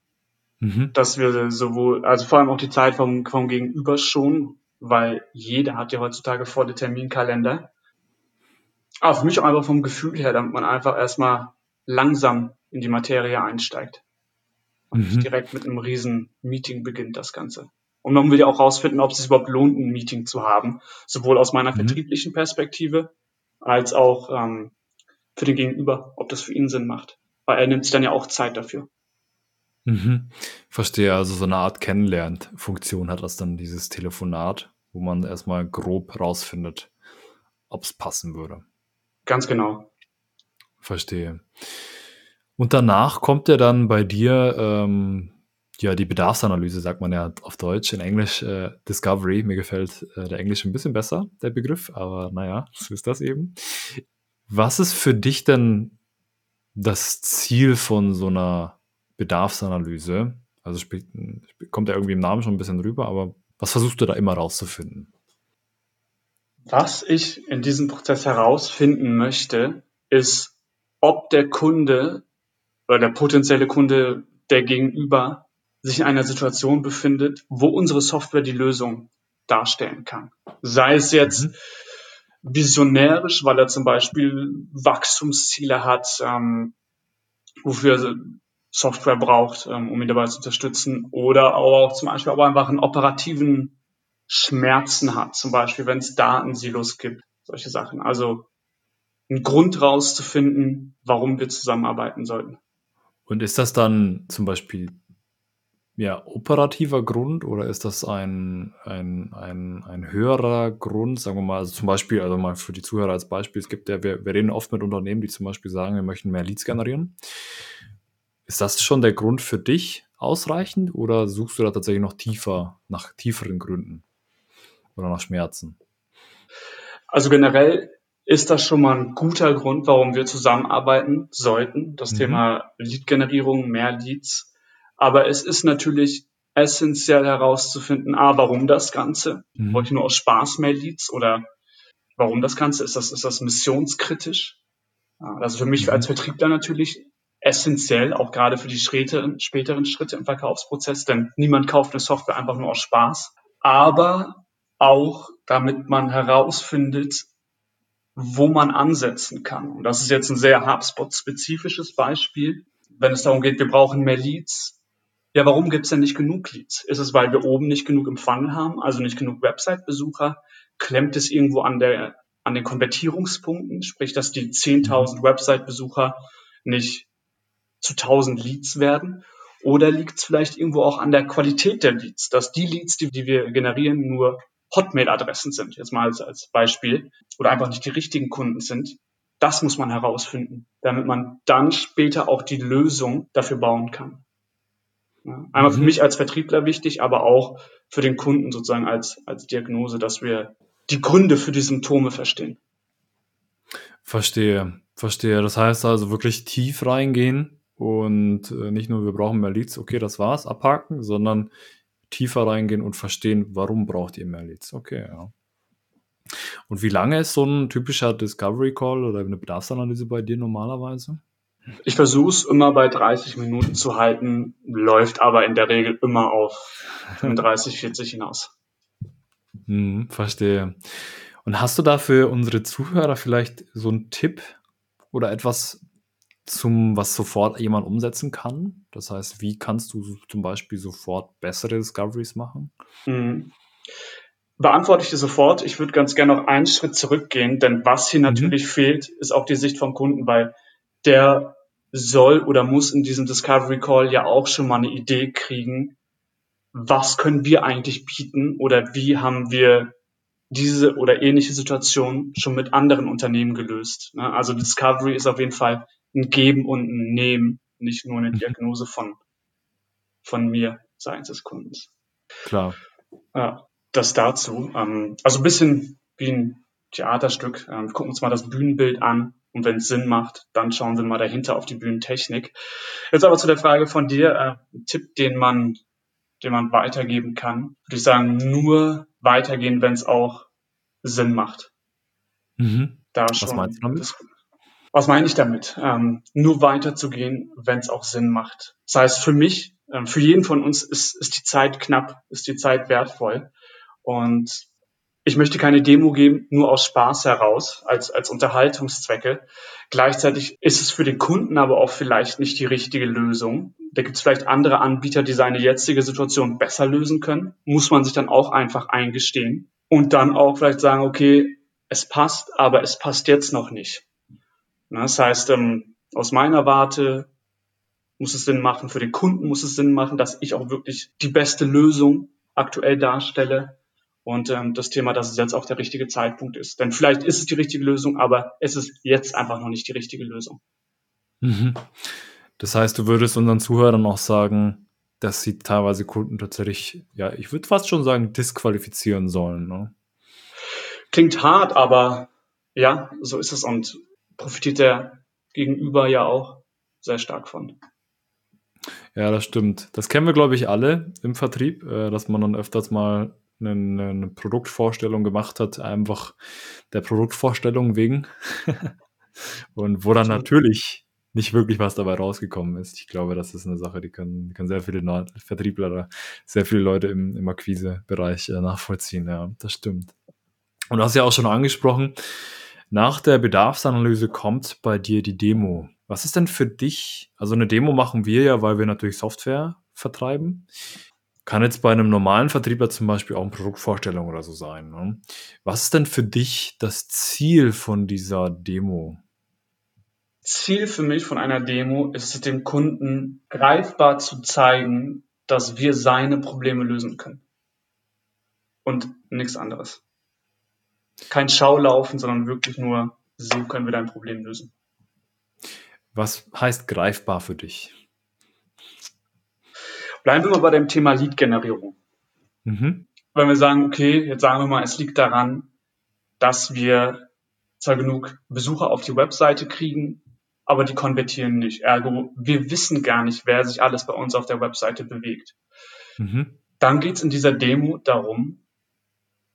mhm. dass wir sowohl, also vor allem auch die Zeit vom, vom Gegenüber schon, weil jeder hat ja heutzutage volle Terminkalender. Aber für mich auch einfach vom Gefühl her, damit man einfach erstmal langsam in die Materie einsteigt. Und mhm. nicht direkt mit einem riesen Meeting beginnt das Ganze. Und man will ja auch rausfinden, ob es sich überhaupt lohnt, ein Meeting zu haben. Sowohl aus meiner mhm. vertrieblichen Perspektive als auch ähm, für den Gegenüber, ob das für ihn Sinn macht. Weil er nimmt sich dann ja auch Zeit dafür. Mhm. Verstehe, also so eine Art Kennenlernfunktion hat das dann, dieses Telefonat, wo man erstmal grob rausfindet, ob es passen würde. Ganz genau. Verstehe. Und danach kommt ja dann bei dir ähm, ja die Bedarfsanalyse, sagt man ja auf Deutsch, in Englisch äh, Discovery. Mir gefällt äh, der Englisch ein bisschen besser, der Begriff, aber naja, so ist das eben. Was ist für dich denn das Ziel von so einer Bedarfsanalyse. Also kommt ja irgendwie im Namen schon ein bisschen rüber, aber was versuchst du da immer rauszufinden? Was ich in diesem Prozess herausfinden möchte, ist, ob der Kunde oder der potenzielle Kunde, der gegenüber sich in einer Situation befindet, wo unsere Software die Lösung darstellen kann. Sei es jetzt, mhm. visionärisch, weil er zum Beispiel Wachstumsziele hat, ähm, wofür er Software braucht, ähm, um ihn dabei zu unterstützen. Oder auch zum Beispiel aber einfach einen operativen Schmerzen hat, zum Beispiel wenn es Datensilos gibt, solche Sachen. Also einen Grund rauszufinden, warum wir zusammenarbeiten sollten. Und ist das dann zum Beispiel ja, operativer Grund oder ist das ein, ein, ein, ein höherer Grund, sagen wir mal, also zum Beispiel, also mal für die Zuhörer als Beispiel, es gibt ja, wir, wir reden oft mit Unternehmen, die zum Beispiel sagen, wir möchten mehr Leads generieren. Ist das schon der Grund für dich ausreichend oder suchst du da tatsächlich noch tiefer, nach tieferen Gründen oder nach Schmerzen? Also generell ist das schon mal ein guter Grund, warum wir zusammenarbeiten sollten. Das mhm. Thema Lead-Generierung, mehr Leads aber es ist natürlich essentiell herauszufinden, a, warum das Ganze? Mhm. Wollte ich nur aus Spaß mehr Leads oder warum das Ganze? Ist das, ist das missionskritisch? Also für mich mhm. als Vertriebler natürlich essentiell, auch gerade für die späteren, späteren Schritte im Verkaufsprozess, denn niemand kauft eine Software einfach nur aus Spaß, aber auch damit man herausfindet, wo man ansetzen kann. Und das ist jetzt ein sehr HubSpot-spezifisches Beispiel. Wenn es darum geht, wir brauchen mehr Leads, ja, warum gibt es denn nicht genug Leads? Ist es, weil wir oben nicht genug Empfang haben, also nicht genug Website-Besucher? Klemmt es irgendwo an, der, an den Konvertierungspunkten, sprich, dass die 10.000 mhm. Website-Besucher nicht zu 1.000 Leads werden? Oder liegt es vielleicht irgendwo auch an der Qualität der Leads, dass die Leads, die, die wir generieren, nur Hotmail-Adressen sind, jetzt mal als, als Beispiel, oder einfach nicht die richtigen Kunden sind? Das muss man herausfinden, damit man dann später auch die Lösung dafür bauen kann. Einmal für mhm. mich als Vertriebler wichtig, aber auch für den Kunden sozusagen als, als Diagnose, dass wir die Gründe für die Symptome verstehen. Verstehe, verstehe. Das heißt also wirklich tief reingehen und äh, nicht nur wir brauchen mehr Leads, okay, das war's, abhaken, sondern tiefer reingehen und verstehen, warum braucht ihr mehr Leads. Okay, ja. Und wie lange ist so ein typischer Discovery Call oder eine Bedarfsanalyse bei dir normalerweise? Ich versuche es immer bei 30 Minuten zu halten, läuft aber in der Regel immer auf 35, 40 hinaus. Hm, verstehe. Und hast du da für unsere Zuhörer vielleicht so einen Tipp oder etwas zum, was sofort jemand umsetzen kann? Das heißt, wie kannst du zum Beispiel sofort bessere Discoveries machen? Mhm. Beantworte ich dir sofort. Ich würde ganz gerne noch einen Schritt zurückgehen, denn was hier mhm. natürlich fehlt, ist auch die Sicht vom Kunden, weil der soll oder muss in diesem Discovery Call ja auch schon mal eine Idee kriegen, was können wir eigentlich bieten oder wie haben wir diese oder ähnliche Situation schon mit anderen Unternehmen gelöst. Ne? Also Discovery ist auf jeden Fall ein Geben und ein Nehmen, nicht nur eine mhm. Diagnose von, von mir seitens des Kundens. Klar. Ja, das dazu. Ähm, also ein bisschen wie ein Theaterstück. Ähm, wir gucken uns mal das Bühnenbild an. Und wenn es Sinn macht, dann schauen wir mal dahinter auf die Bühnentechnik. Jetzt aber zu der Frage von dir, äh, ein Tipp, den man, den man weitergeben kann, würde ich sagen, nur weitergehen, wenn es auch Sinn macht. Mhm. Da was schon, meinst du damit? Das, was meine ich damit? Ähm, nur weiterzugehen, wenn es auch Sinn macht. Das heißt, für mich, äh, für jeden von uns ist, ist die Zeit knapp, ist die Zeit wertvoll. Und ich möchte keine Demo geben, nur aus Spaß heraus, als, als Unterhaltungszwecke. Gleichzeitig ist es für den Kunden aber auch vielleicht nicht die richtige Lösung. Da gibt es vielleicht andere Anbieter, die seine jetzige Situation besser lösen können. Muss man sich dann auch einfach eingestehen. Und dann auch vielleicht sagen, okay, es passt, aber es passt jetzt noch nicht. Das heißt, ähm, aus meiner Warte muss es Sinn machen, für den Kunden muss es Sinn machen, dass ich auch wirklich die beste Lösung aktuell darstelle und ähm, das Thema, dass es jetzt auch der richtige Zeitpunkt ist. Denn vielleicht ist es die richtige Lösung, aber es ist jetzt einfach noch nicht die richtige Lösung. Mhm. Das heißt, du würdest unseren Zuhörern auch sagen, dass sie teilweise Kunden tatsächlich, ja, ich würde fast schon sagen, disqualifizieren sollen. Ne? Klingt hart, aber ja, so ist es und profitiert der Gegenüber ja auch sehr stark von. Ja, das stimmt. Das kennen wir, glaube ich, alle im Vertrieb, äh, dass man dann öfters mal eine, eine Produktvorstellung gemacht hat, einfach der Produktvorstellung wegen. und wo dann natürlich nicht wirklich was dabei rausgekommen ist. Ich glaube, das ist eine Sache, die können, die können sehr viele Neu Vertriebler oder sehr viele Leute im, im Akquisebereich äh, nachvollziehen. Ja, das stimmt. Und du hast ja auch schon angesprochen, nach der Bedarfsanalyse kommt bei dir die Demo. Was ist denn für dich, also eine Demo machen wir ja, weil wir natürlich Software vertreiben. Kann jetzt bei einem normalen Vertriebler zum Beispiel auch eine Produktvorstellung oder so sein. Ne? Was ist denn für dich das Ziel von dieser Demo? Ziel für mich von einer Demo ist es, dem Kunden greifbar zu zeigen, dass wir seine Probleme lösen können. Und nichts anderes. Kein Schaulaufen, sondern wirklich nur, so können wir dein Problem lösen. Was heißt greifbar für dich? Bleiben wir mal bei dem Thema Lead-Generierung. Mhm. Wenn wir sagen, okay, jetzt sagen wir mal, es liegt daran, dass wir zwar genug Besucher auf die Webseite kriegen, aber die konvertieren nicht. Ergo, wir wissen gar nicht, wer sich alles bei uns auf der Webseite bewegt. Mhm. Dann geht es in dieser Demo darum,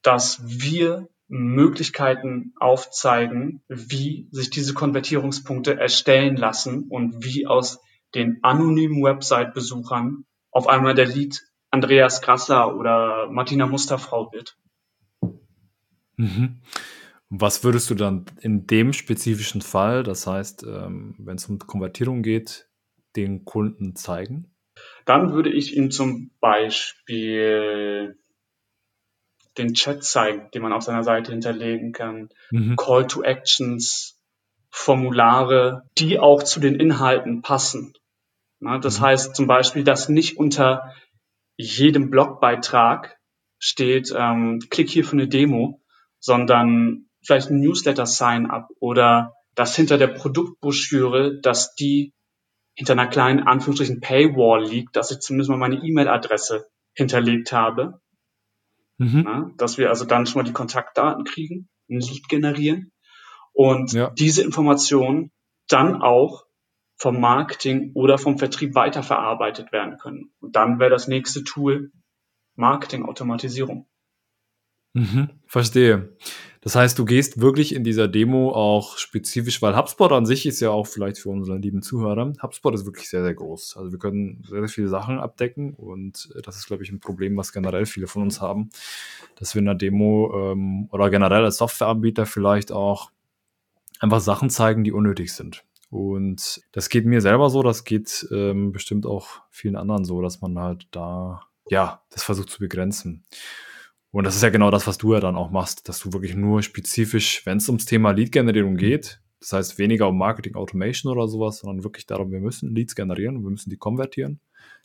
dass wir Möglichkeiten aufzeigen, wie sich diese Konvertierungspunkte erstellen lassen und wie aus den anonymen Website-Besuchern auf einmal der Lied Andreas Grasser oder Martina Musterfrau wird. Mhm. Was würdest du dann in dem spezifischen Fall, das heißt, ähm, wenn es um Konvertierung geht, den Kunden zeigen? Dann würde ich ihm zum Beispiel den Chat zeigen, den man auf seiner Seite hinterlegen kann, mhm. Call to Actions, Formulare, die auch zu den Inhalten passen. Na, das mhm. heißt zum Beispiel, dass nicht unter jedem Blogbeitrag steht, ähm, klick hier für eine Demo, sondern vielleicht ein Newsletter-Sign-up oder dass hinter der Produktbroschüre, dass die hinter einer kleinen Anführungsstrichen Paywall liegt, dass ich zumindest mal meine E-Mail-Adresse hinterlegt habe. Mhm. Na, dass wir also dann schon mal die Kontaktdaten kriegen, ein Lead generieren und ja. diese Informationen dann auch vom Marketing oder vom Vertrieb weiterverarbeitet werden können. Und dann wäre das nächste Tool Marketing-Automatisierung. Mhm, verstehe. Das heißt, du gehst wirklich in dieser Demo auch spezifisch, weil HubSpot an sich ist ja auch vielleicht für unsere lieben Zuhörer. HubSpot ist wirklich sehr, sehr groß. Also wir können sehr, sehr viele Sachen abdecken und äh, das ist, glaube ich, ein Problem, was generell viele von uns haben, dass wir in der Demo ähm, oder generell als Softwareanbieter vielleicht auch einfach Sachen zeigen, die unnötig sind. Und das geht mir selber so, das geht ähm, bestimmt auch vielen anderen so, dass man halt da, ja, das versucht zu begrenzen. Und das ist ja genau das, was du ja dann auch machst, dass du wirklich nur spezifisch, wenn es ums Thema Lead-Generierung geht, das heißt weniger um Marketing Automation oder sowas, sondern wirklich darum, wir müssen Leads generieren und wir müssen die konvertieren,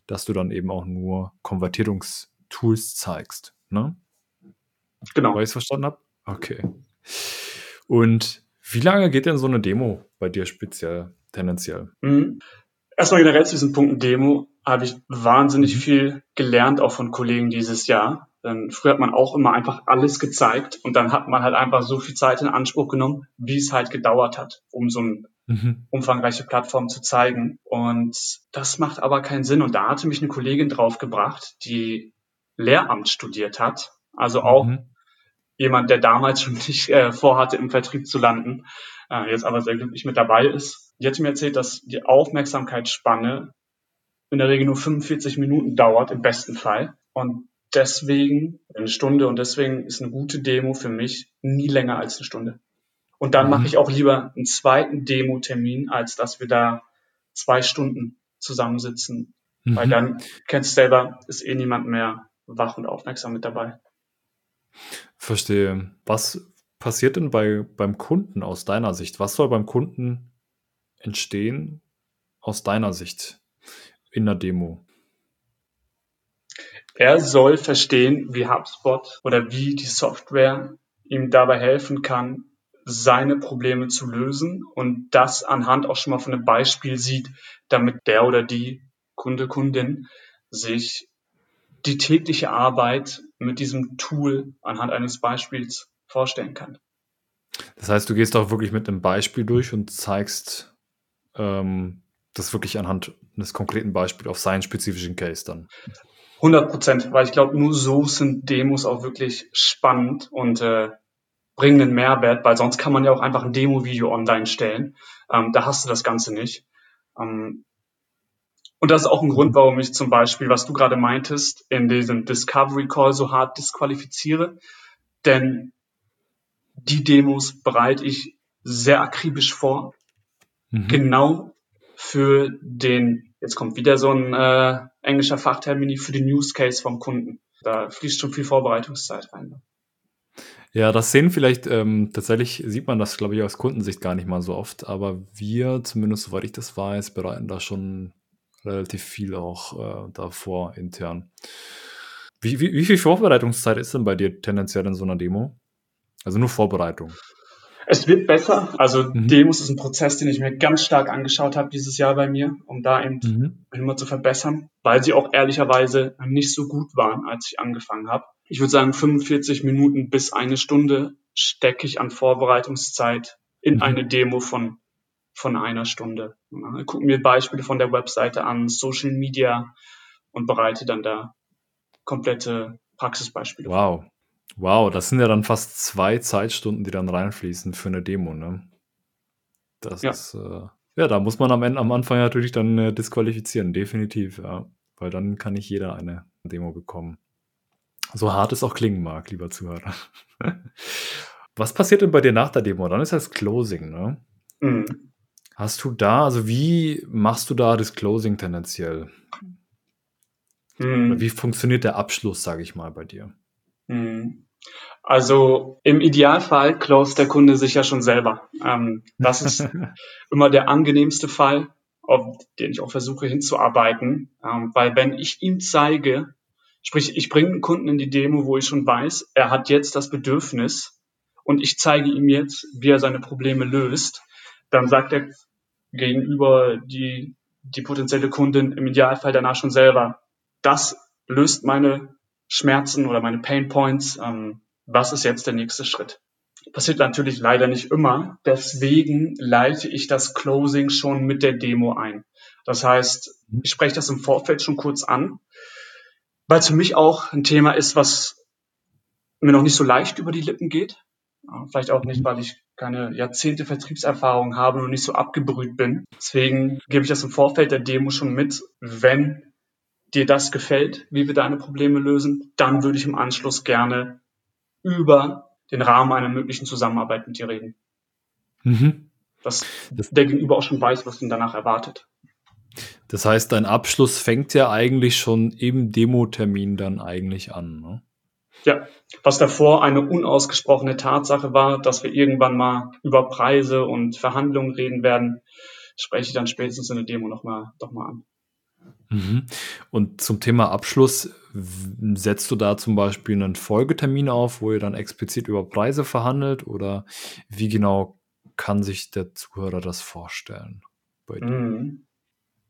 dass du dann eben auch nur Konvertierungstools zeigst. Ne? Genau. Weil ich es verstanden habe? Okay. Und wie lange geht denn so eine Demo bei dir speziell, tendenziell? Mhm. Erstmal generell zu diesen Punkten Demo habe ich wahnsinnig mhm. viel gelernt, auch von Kollegen dieses Jahr. Denn früher hat man auch immer einfach alles gezeigt und dann hat man halt einfach so viel Zeit in Anspruch genommen, wie es halt gedauert hat, um so eine mhm. umfangreiche Plattform zu zeigen. Und das macht aber keinen Sinn. Und da hatte mich eine Kollegin draufgebracht, die Lehramt studiert hat, also auch mhm jemand, der damals schon nicht äh, vorhatte, im Vertrieb zu landen, äh, jetzt aber sehr glücklich mit dabei ist. Die hat mir erzählt, dass die Aufmerksamkeitsspanne in der Regel nur 45 Minuten dauert, im besten Fall. Und deswegen eine Stunde und deswegen ist eine gute Demo für mich nie länger als eine Stunde. Und dann mhm. mache ich auch lieber einen zweiten Demo-Termin, als dass wir da zwei Stunden zusammensitzen. Mhm. Weil dann, kennst du selber, ist eh niemand mehr wach und aufmerksam mit dabei. Verstehe. Was passiert denn bei, beim Kunden aus deiner Sicht? Was soll beim Kunden entstehen aus deiner Sicht in der Demo? Er soll verstehen, wie HubSpot oder wie die Software ihm dabei helfen kann, seine Probleme zu lösen und das anhand auch schon mal von einem Beispiel sieht, damit der oder die Kunde, Kundin sich die tägliche Arbeit mit diesem Tool anhand eines Beispiels vorstellen kann. Das heißt, du gehst auch wirklich mit einem Beispiel durch und zeigst ähm, das wirklich anhand eines konkreten Beispiels auf seinen spezifischen Case dann. 100 Prozent, weil ich glaube, nur so sind Demos auch wirklich spannend und äh, bringen einen Mehrwert, weil sonst kann man ja auch einfach ein Demo-Video online stellen. Ähm, da hast du das Ganze nicht. Ähm, und das ist auch ein Grund, warum ich zum Beispiel, was du gerade meintest, in diesem Discovery Call so hart disqualifiziere. Denn die Demos bereite ich sehr akribisch vor. Mhm. Genau für den, jetzt kommt wieder so ein äh, englischer Fachtermini, für den Use Case vom Kunden. Da fließt schon viel Vorbereitungszeit rein. Ja, das sehen vielleicht, ähm, tatsächlich sieht man das, glaube ich, aus Kundensicht gar nicht mal so oft, aber wir, zumindest soweit ich das weiß, bereiten da schon relativ viel auch äh, davor intern. Wie, wie, wie viel Vorbereitungszeit ist denn bei dir tendenziell in so einer Demo? Also nur Vorbereitung. Es wird besser. Also mhm. Demos ist ein Prozess, den ich mir ganz stark angeschaut habe dieses Jahr bei mir, um da eben mhm. immer zu verbessern, weil sie auch ehrlicherweise nicht so gut waren, als ich angefangen habe. Ich würde sagen, 45 Minuten bis eine Stunde stecke ich an Vorbereitungszeit in mhm. eine Demo von, von einer Stunde. Ich gucke mir Beispiele von der Webseite an, Social Media und bereite dann da komplette Praxisbeispiele. Wow. Wow, das sind ja dann fast zwei Zeitstunden, die dann reinfließen für eine Demo, ne? Das ja. ist, äh, ja, da muss man am Ende, am Anfang natürlich dann äh, disqualifizieren, definitiv, ja. Weil dann kann nicht jeder eine Demo bekommen. So hart es auch klingen mag, lieber Zuhörer. Was passiert denn bei dir nach der Demo? Dann ist das Closing, ne? Mhm. Hast du da, also wie machst du da das Closing tendenziell? Mhm. Wie funktioniert der Abschluss, sage ich mal, bei dir? Mhm. Also im Idealfall close der Kunde sich ja schon selber. Ähm, das ist immer der angenehmste Fall, auf den ich auch versuche hinzuarbeiten, ähm, weil wenn ich ihm zeige, sprich ich bringe einen Kunden in die Demo, wo ich schon weiß, er hat jetzt das Bedürfnis und ich zeige ihm jetzt, wie er seine Probleme löst, dann sagt er gegenüber die, die potenzielle Kundin im Idealfall danach schon selber, das löst meine Schmerzen oder meine Pain Points. Ähm, was ist jetzt der nächste Schritt? Passiert natürlich leider nicht immer. Deswegen leite ich das Closing schon mit der Demo ein. Das heißt, ich spreche das im Vorfeld schon kurz an, weil es für mich auch ein Thema ist, was mir noch nicht so leicht über die Lippen geht. Vielleicht auch nicht, weil ich keine Jahrzehnte Vertriebserfahrung habe und nicht so abgebrüht bin. Deswegen gebe ich das im Vorfeld der Demo schon mit, wenn dir das gefällt, wie wir deine Probleme lösen, dann würde ich im Anschluss gerne über den Rahmen einer möglichen Zusammenarbeit mit dir reden. Mhm. Dass der Gegenüber auch schon weiß, was ihn danach erwartet. Das heißt, dein Abschluss fängt ja eigentlich schon im Demo-Termin dann eigentlich an. Ne? Ja, was davor eine unausgesprochene Tatsache war, dass wir irgendwann mal über Preise und Verhandlungen reden werden, spreche ich dann spätestens in der Demo nochmal doch mal an. Mhm. Und zum Thema Abschluss, setzt du da zum Beispiel einen Folgetermin auf, wo ihr dann explizit über Preise verhandelt oder wie genau kann sich der Zuhörer das vorstellen? Mhm.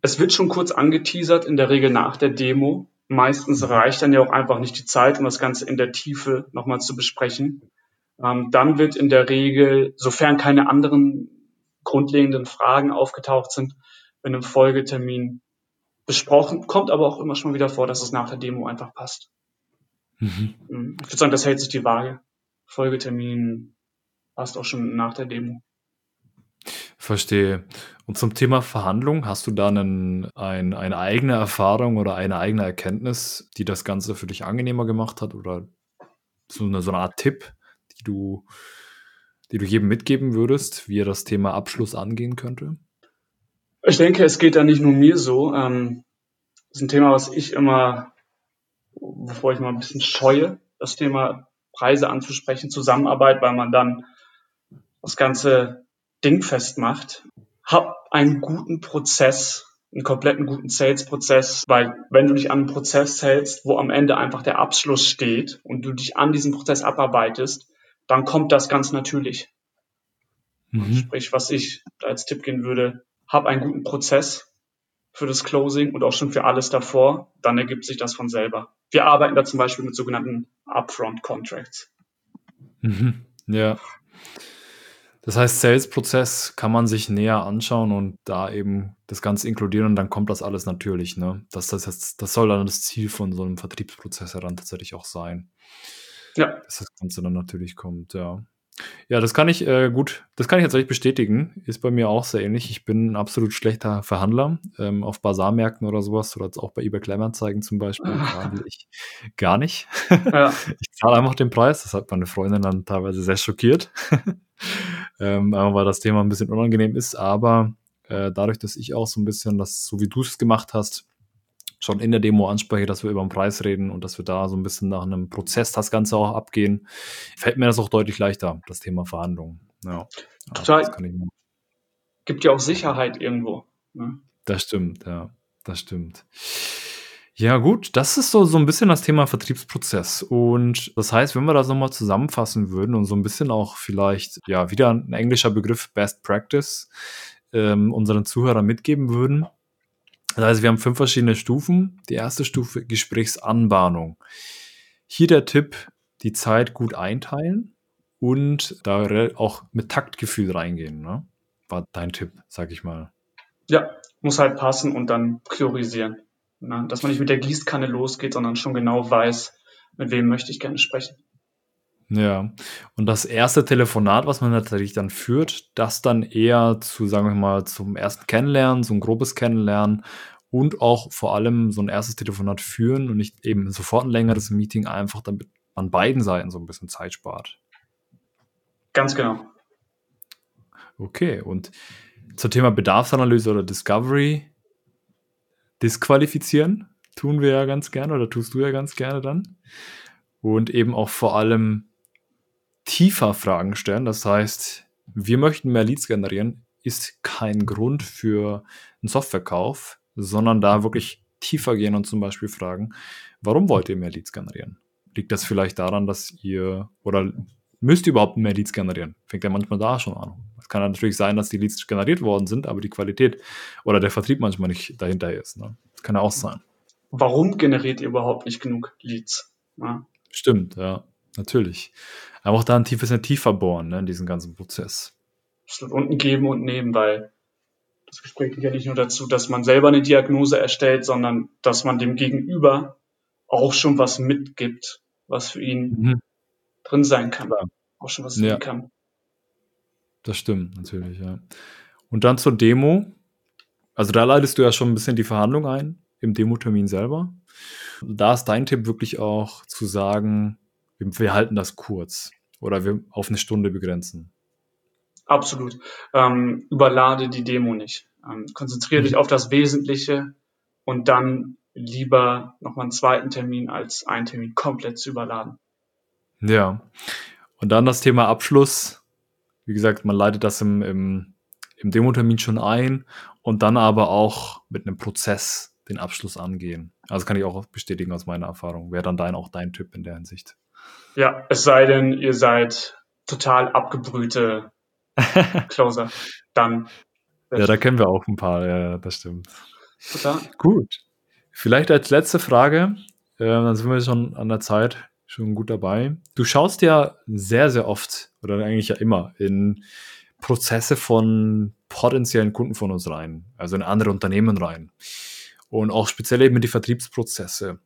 Es wird schon kurz angeteasert, in der Regel nach der Demo. Meistens reicht dann ja auch einfach nicht die Zeit, um das Ganze in der Tiefe nochmal zu besprechen. Ähm, dann wird in der Regel, sofern keine anderen grundlegenden Fragen aufgetaucht sind, in einem Folgetermin besprochen. Kommt aber auch immer schon wieder vor, dass es nach der Demo einfach passt. Mhm. mhm. Ich würde sagen, das hält sich die Waage. Folgetermin passt auch schon nach der Demo. Verstehe. Und zum Thema Verhandlung, hast du da einen, ein, eine eigene Erfahrung oder eine eigene Erkenntnis, die das Ganze für dich angenehmer gemacht hat? Oder so eine, so eine Art Tipp, die du, die du jedem mitgeben würdest, wie er das Thema Abschluss angehen könnte? Ich denke, es geht da nicht nur mir so. Ähm, das ist ein Thema, was ich immer, bevor ich mal ein bisschen scheue, das Thema Preise anzusprechen, Zusammenarbeit, weil man dann das ganze Ding festmacht. Hab einen guten Prozess, einen kompletten guten Sales-Prozess, weil wenn du dich an einen Prozess hältst, wo am Ende einfach der Abschluss steht und du dich an diesem Prozess abarbeitest, dann kommt das ganz natürlich. Mhm. Sprich, was ich als Tipp gehen würde, hab einen guten Prozess für das Closing und auch schon für alles davor, dann ergibt sich das von selber. Wir arbeiten da zum Beispiel mit sogenannten Upfront Contracts. Mhm. Ja. Das heißt, Sales-Prozess kann man sich näher anschauen und da eben das Ganze inkludieren und dann kommt das alles natürlich. Ne? Das, das, das soll dann das Ziel von so einem Vertriebsprozess dann tatsächlich auch sein. Ja. Dass das Ganze dann natürlich kommt, ja. Ja, das kann ich äh, gut, das kann ich tatsächlich bestätigen. Ist bei mir auch sehr ähnlich. Ich bin ein absolut schlechter Verhandler ähm, auf Basarmärkten oder sowas oder auch bei eBay Kleinanzeigen zum Beispiel. Verhandle ich gar nicht. Ja. ich zahle einfach den Preis. Das hat meine Freundin dann teilweise sehr schockiert. ähm, weil das Thema ein bisschen unangenehm ist. Aber äh, dadurch, dass ich auch so ein bisschen das, so wie du es gemacht hast, schon in der Demo anspreche, dass wir über den Preis reden und dass wir da so ein bisschen nach einem Prozess das Ganze auch abgehen, fällt mir das auch deutlich leichter, das Thema Verhandlungen. Ja, Total. Gibt ja auch Sicherheit irgendwo. Ne? Das stimmt, ja, das stimmt. Ja, gut, das ist so, so ein bisschen das Thema Vertriebsprozess. Und das heißt, wenn wir das nochmal zusammenfassen würden und so ein bisschen auch vielleicht, ja, wieder ein englischer Begriff Best Practice ähm, unseren Zuhörern mitgeben würden, das heißt, wir haben fünf verschiedene Stufen. Die erste Stufe Gesprächsanbahnung. Hier der Tipp, die Zeit gut einteilen und da auch mit Taktgefühl reingehen. Ne? War dein Tipp, sag ich mal. Ja, muss halt passen und dann priorisieren. Ne? Dass man nicht mit der Gießkanne losgeht, sondern schon genau weiß, mit wem möchte ich gerne sprechen. Ja, und das erste Telefonat, was man natürlich dann führt, das dann eher zu, sagen wir mal, zum ersten Kennenlernen, so ein grobes Kennenlernen und auch vor allem so ein erstes Telefonat führen und nicht eben sofort ein längeres Meeting, einfach damit an beiden Seiten so ein bisschen Zeit spart. Ganz genau. Okay, und zum Thema Bedarfsanalyse oder Discovery disqualifizieren tun wir ja ganz gerne oder tust du ja ganz gerne dann. Und eben auch vor allem tiefer Fragen stellen. Das heißt, wir möchten mehr Leads generieren, ist kein Grund für einen Softwarekauf, sondern da wirklich tiefer gehen und zum Beispiel fragen, warum wollt ihr mehr Leads generieren? Liegt das vielleicht daran, dass ihr oder müsst ihr überhaupt mehr Leads generieren? Fängt ja manchmal da schon an. Es kann natürlich sein, dass die Leads generiert worden sind, aber die Qualität oder der Vertrieb manchmal nicht dahinter ist. Ne? Das kann ja auch sein. Warum generiert ihr überhaupt nicht genug Leads? Ja. Stimmt, ja, natürlich. Aber auch da ein tiefes tiefer bohren, ne, in diesem ganzen Prozess. Absolut. Und ein Geben und Nehmen, weil das Gespräch geht ja nicht nur dazu, dass man selber eine Diagnose erstellt, sondern dass man dem Gegenüber auch schon was mitgibt, was für ihn mhm. drin sein kann. Klar. Auch schon was ja. kann. Das stimmt, natürlich, ja. Und dann zur Demo. Also da leitest du ja schon ein bisschen die Verhandlung ein, im Demo-Termin selber. Da ist dein Tipp wirklich auch zu sagen, wir, wir halten das kurz oder wir auf eine Stunde begrenzen. Absolut. Ähm, überlade die Demo nicht. Ähm, konzentriere dich auf das Wesentliche und dann lieber nochmal einen zweiten Termin als einen Termin komplett zu überladen. Ja. Und dann das Thema Abschluss. Wie gesagt, man leitet das im, im, im Demo-Termin schon ein und dann aber auch mit einem Prozess den Abschluss angehen. Also kann ich auch bestätigen aus meiner Erfahrung. Wäre dann dein auch dein Tipp in der Hinsicht. Ja, es sei denn, ihr seid total abgebrühte Closer. Dann. Ja, da kennen wir auch ein paar, ja, das stimmt. Total. Gut. Vielleicht als letzte Frage, äh, dann sind wir schon an der Zeit schon gut dabei. Du schaust ja sehr, sehr oft oder eigentlich ja immer in Prozesse von potenziellen Kunden von uns rein, also in andere Unternehmen rein. Und auch speziell eben in die Vertriebsprozesse.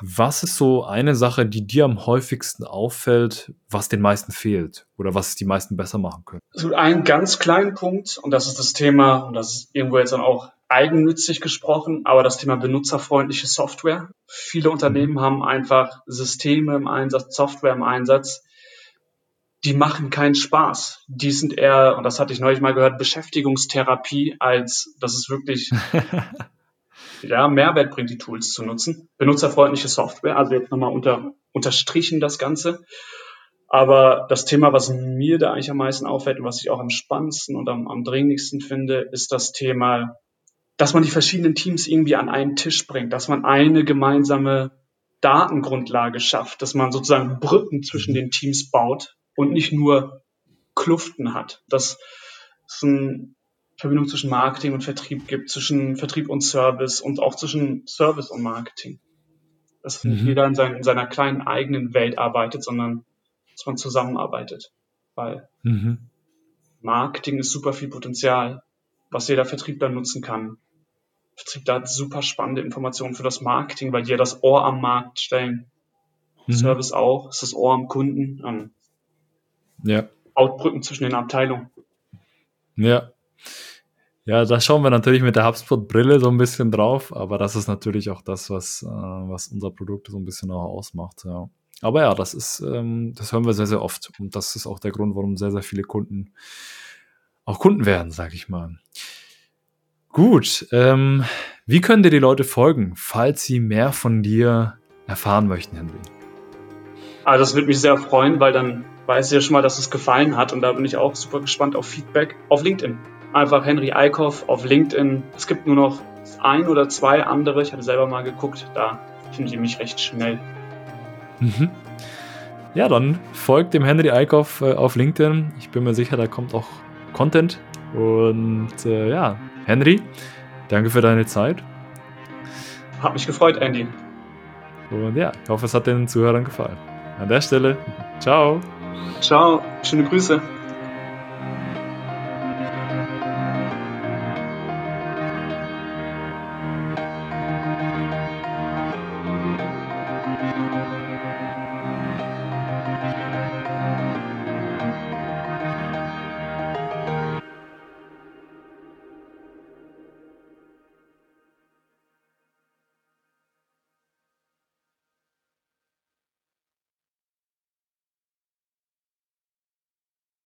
Was ist so eine Sache, die dir am häufigsten auffällt, was den meisten fehlt oder was die meisten besser machen können? Also ein ganz kleinen Punkt, und das ist das Thema, und das ist irgendwo jetzt dann auch eigennützig gesprochen, aber das Thema benutzerfreundliche Software. Viele Unternehmen mhm. haben einfach Systeme im Einsatz, Software im Einsatz, die machen keinen Spaß. Die sind eher, und das hatte ich neulich mal gehört, Beschäftigungstherapie, als dass es wirklich ja, Mehrwert bringt, die Tools zu nutzen. Benutzerfreundliche Software, also jetzt nochmal unter, unterstrichen das Ganze. Aber das Thema, was mir da eigentlich am meisten auffällt und was ich auch am spannendsten und am, am dringlichsten finde, ist das Thema, dass man die verschiedenen Teams irgendwie an einen Tisch bringt, dass man eine gemeinsame Datengrundlage schafft, dass man sozusagen Brücken zwischen den Teams baut und nicht nur Kluften hat. Das ist ein Verbindung zwischen Marketing und Vertrieb gibt, zwischen Vertrieb und Service und auch zwischen Service und Marketing. Dass mhm. nicht jeder in, sein, in, seiner kleinen eigenen Welt arbeitet, sondern dass man zusammenarbeitet. Weil mhm. Marketing ist super viel Potenzial, was jeder Vertrieb dann nutzen kann. Vertrieb da hat super spannende Informationen für das Marketing, weil die ja das Ohr am Markt stellen. Mhm. Service auch, ist das Ohr am Kunden. Ähm, ja. Outbrücken zwischen den Abteilungen. Ja. Ja, da schauen wir natürlich mit der HubSpot-Brille so ein bisschen drauf, aber das ist natürlich auch das, was, äh, was unser Produkt so ein bisschen auch ausmacht. Ja. Aber ja, das ist, ähm, das hören wir sehr, sehr oft. Und das ist auch der Grund, warum sehr, sehr viele Kunden auch Kunden werden, sage ich mal. Gut, ähm, wie können dir die Leute folgen, falls sie mehr von dir erfahren möchten, Henry? Also das würde mich sehr freuen, weil dann weiß ich ja schon mal, dass es gefallen hat und da bin ich auch super gespannt auf Feedback auf LinkedIn. Einfach Henry Eickhoff auf LinkedIn. Es gibt nur noch ein oder zwei andere. Ich hatte selber mal geguckt, da finden Sie mich recht schnell. Mhm. Ja, dann folgt dem Henry Eickhoff äh, auf LinkedIn. Ich bin mir sicher, da kommt auch Content. Und äh, ja, Henry, danke für deine Zeit. Hat mich gefreut, Andy. Und ja, ich hoffe, es hat den Zuhörern gefallen. An der Stelle, ciao. Ciao, schöne Grüße.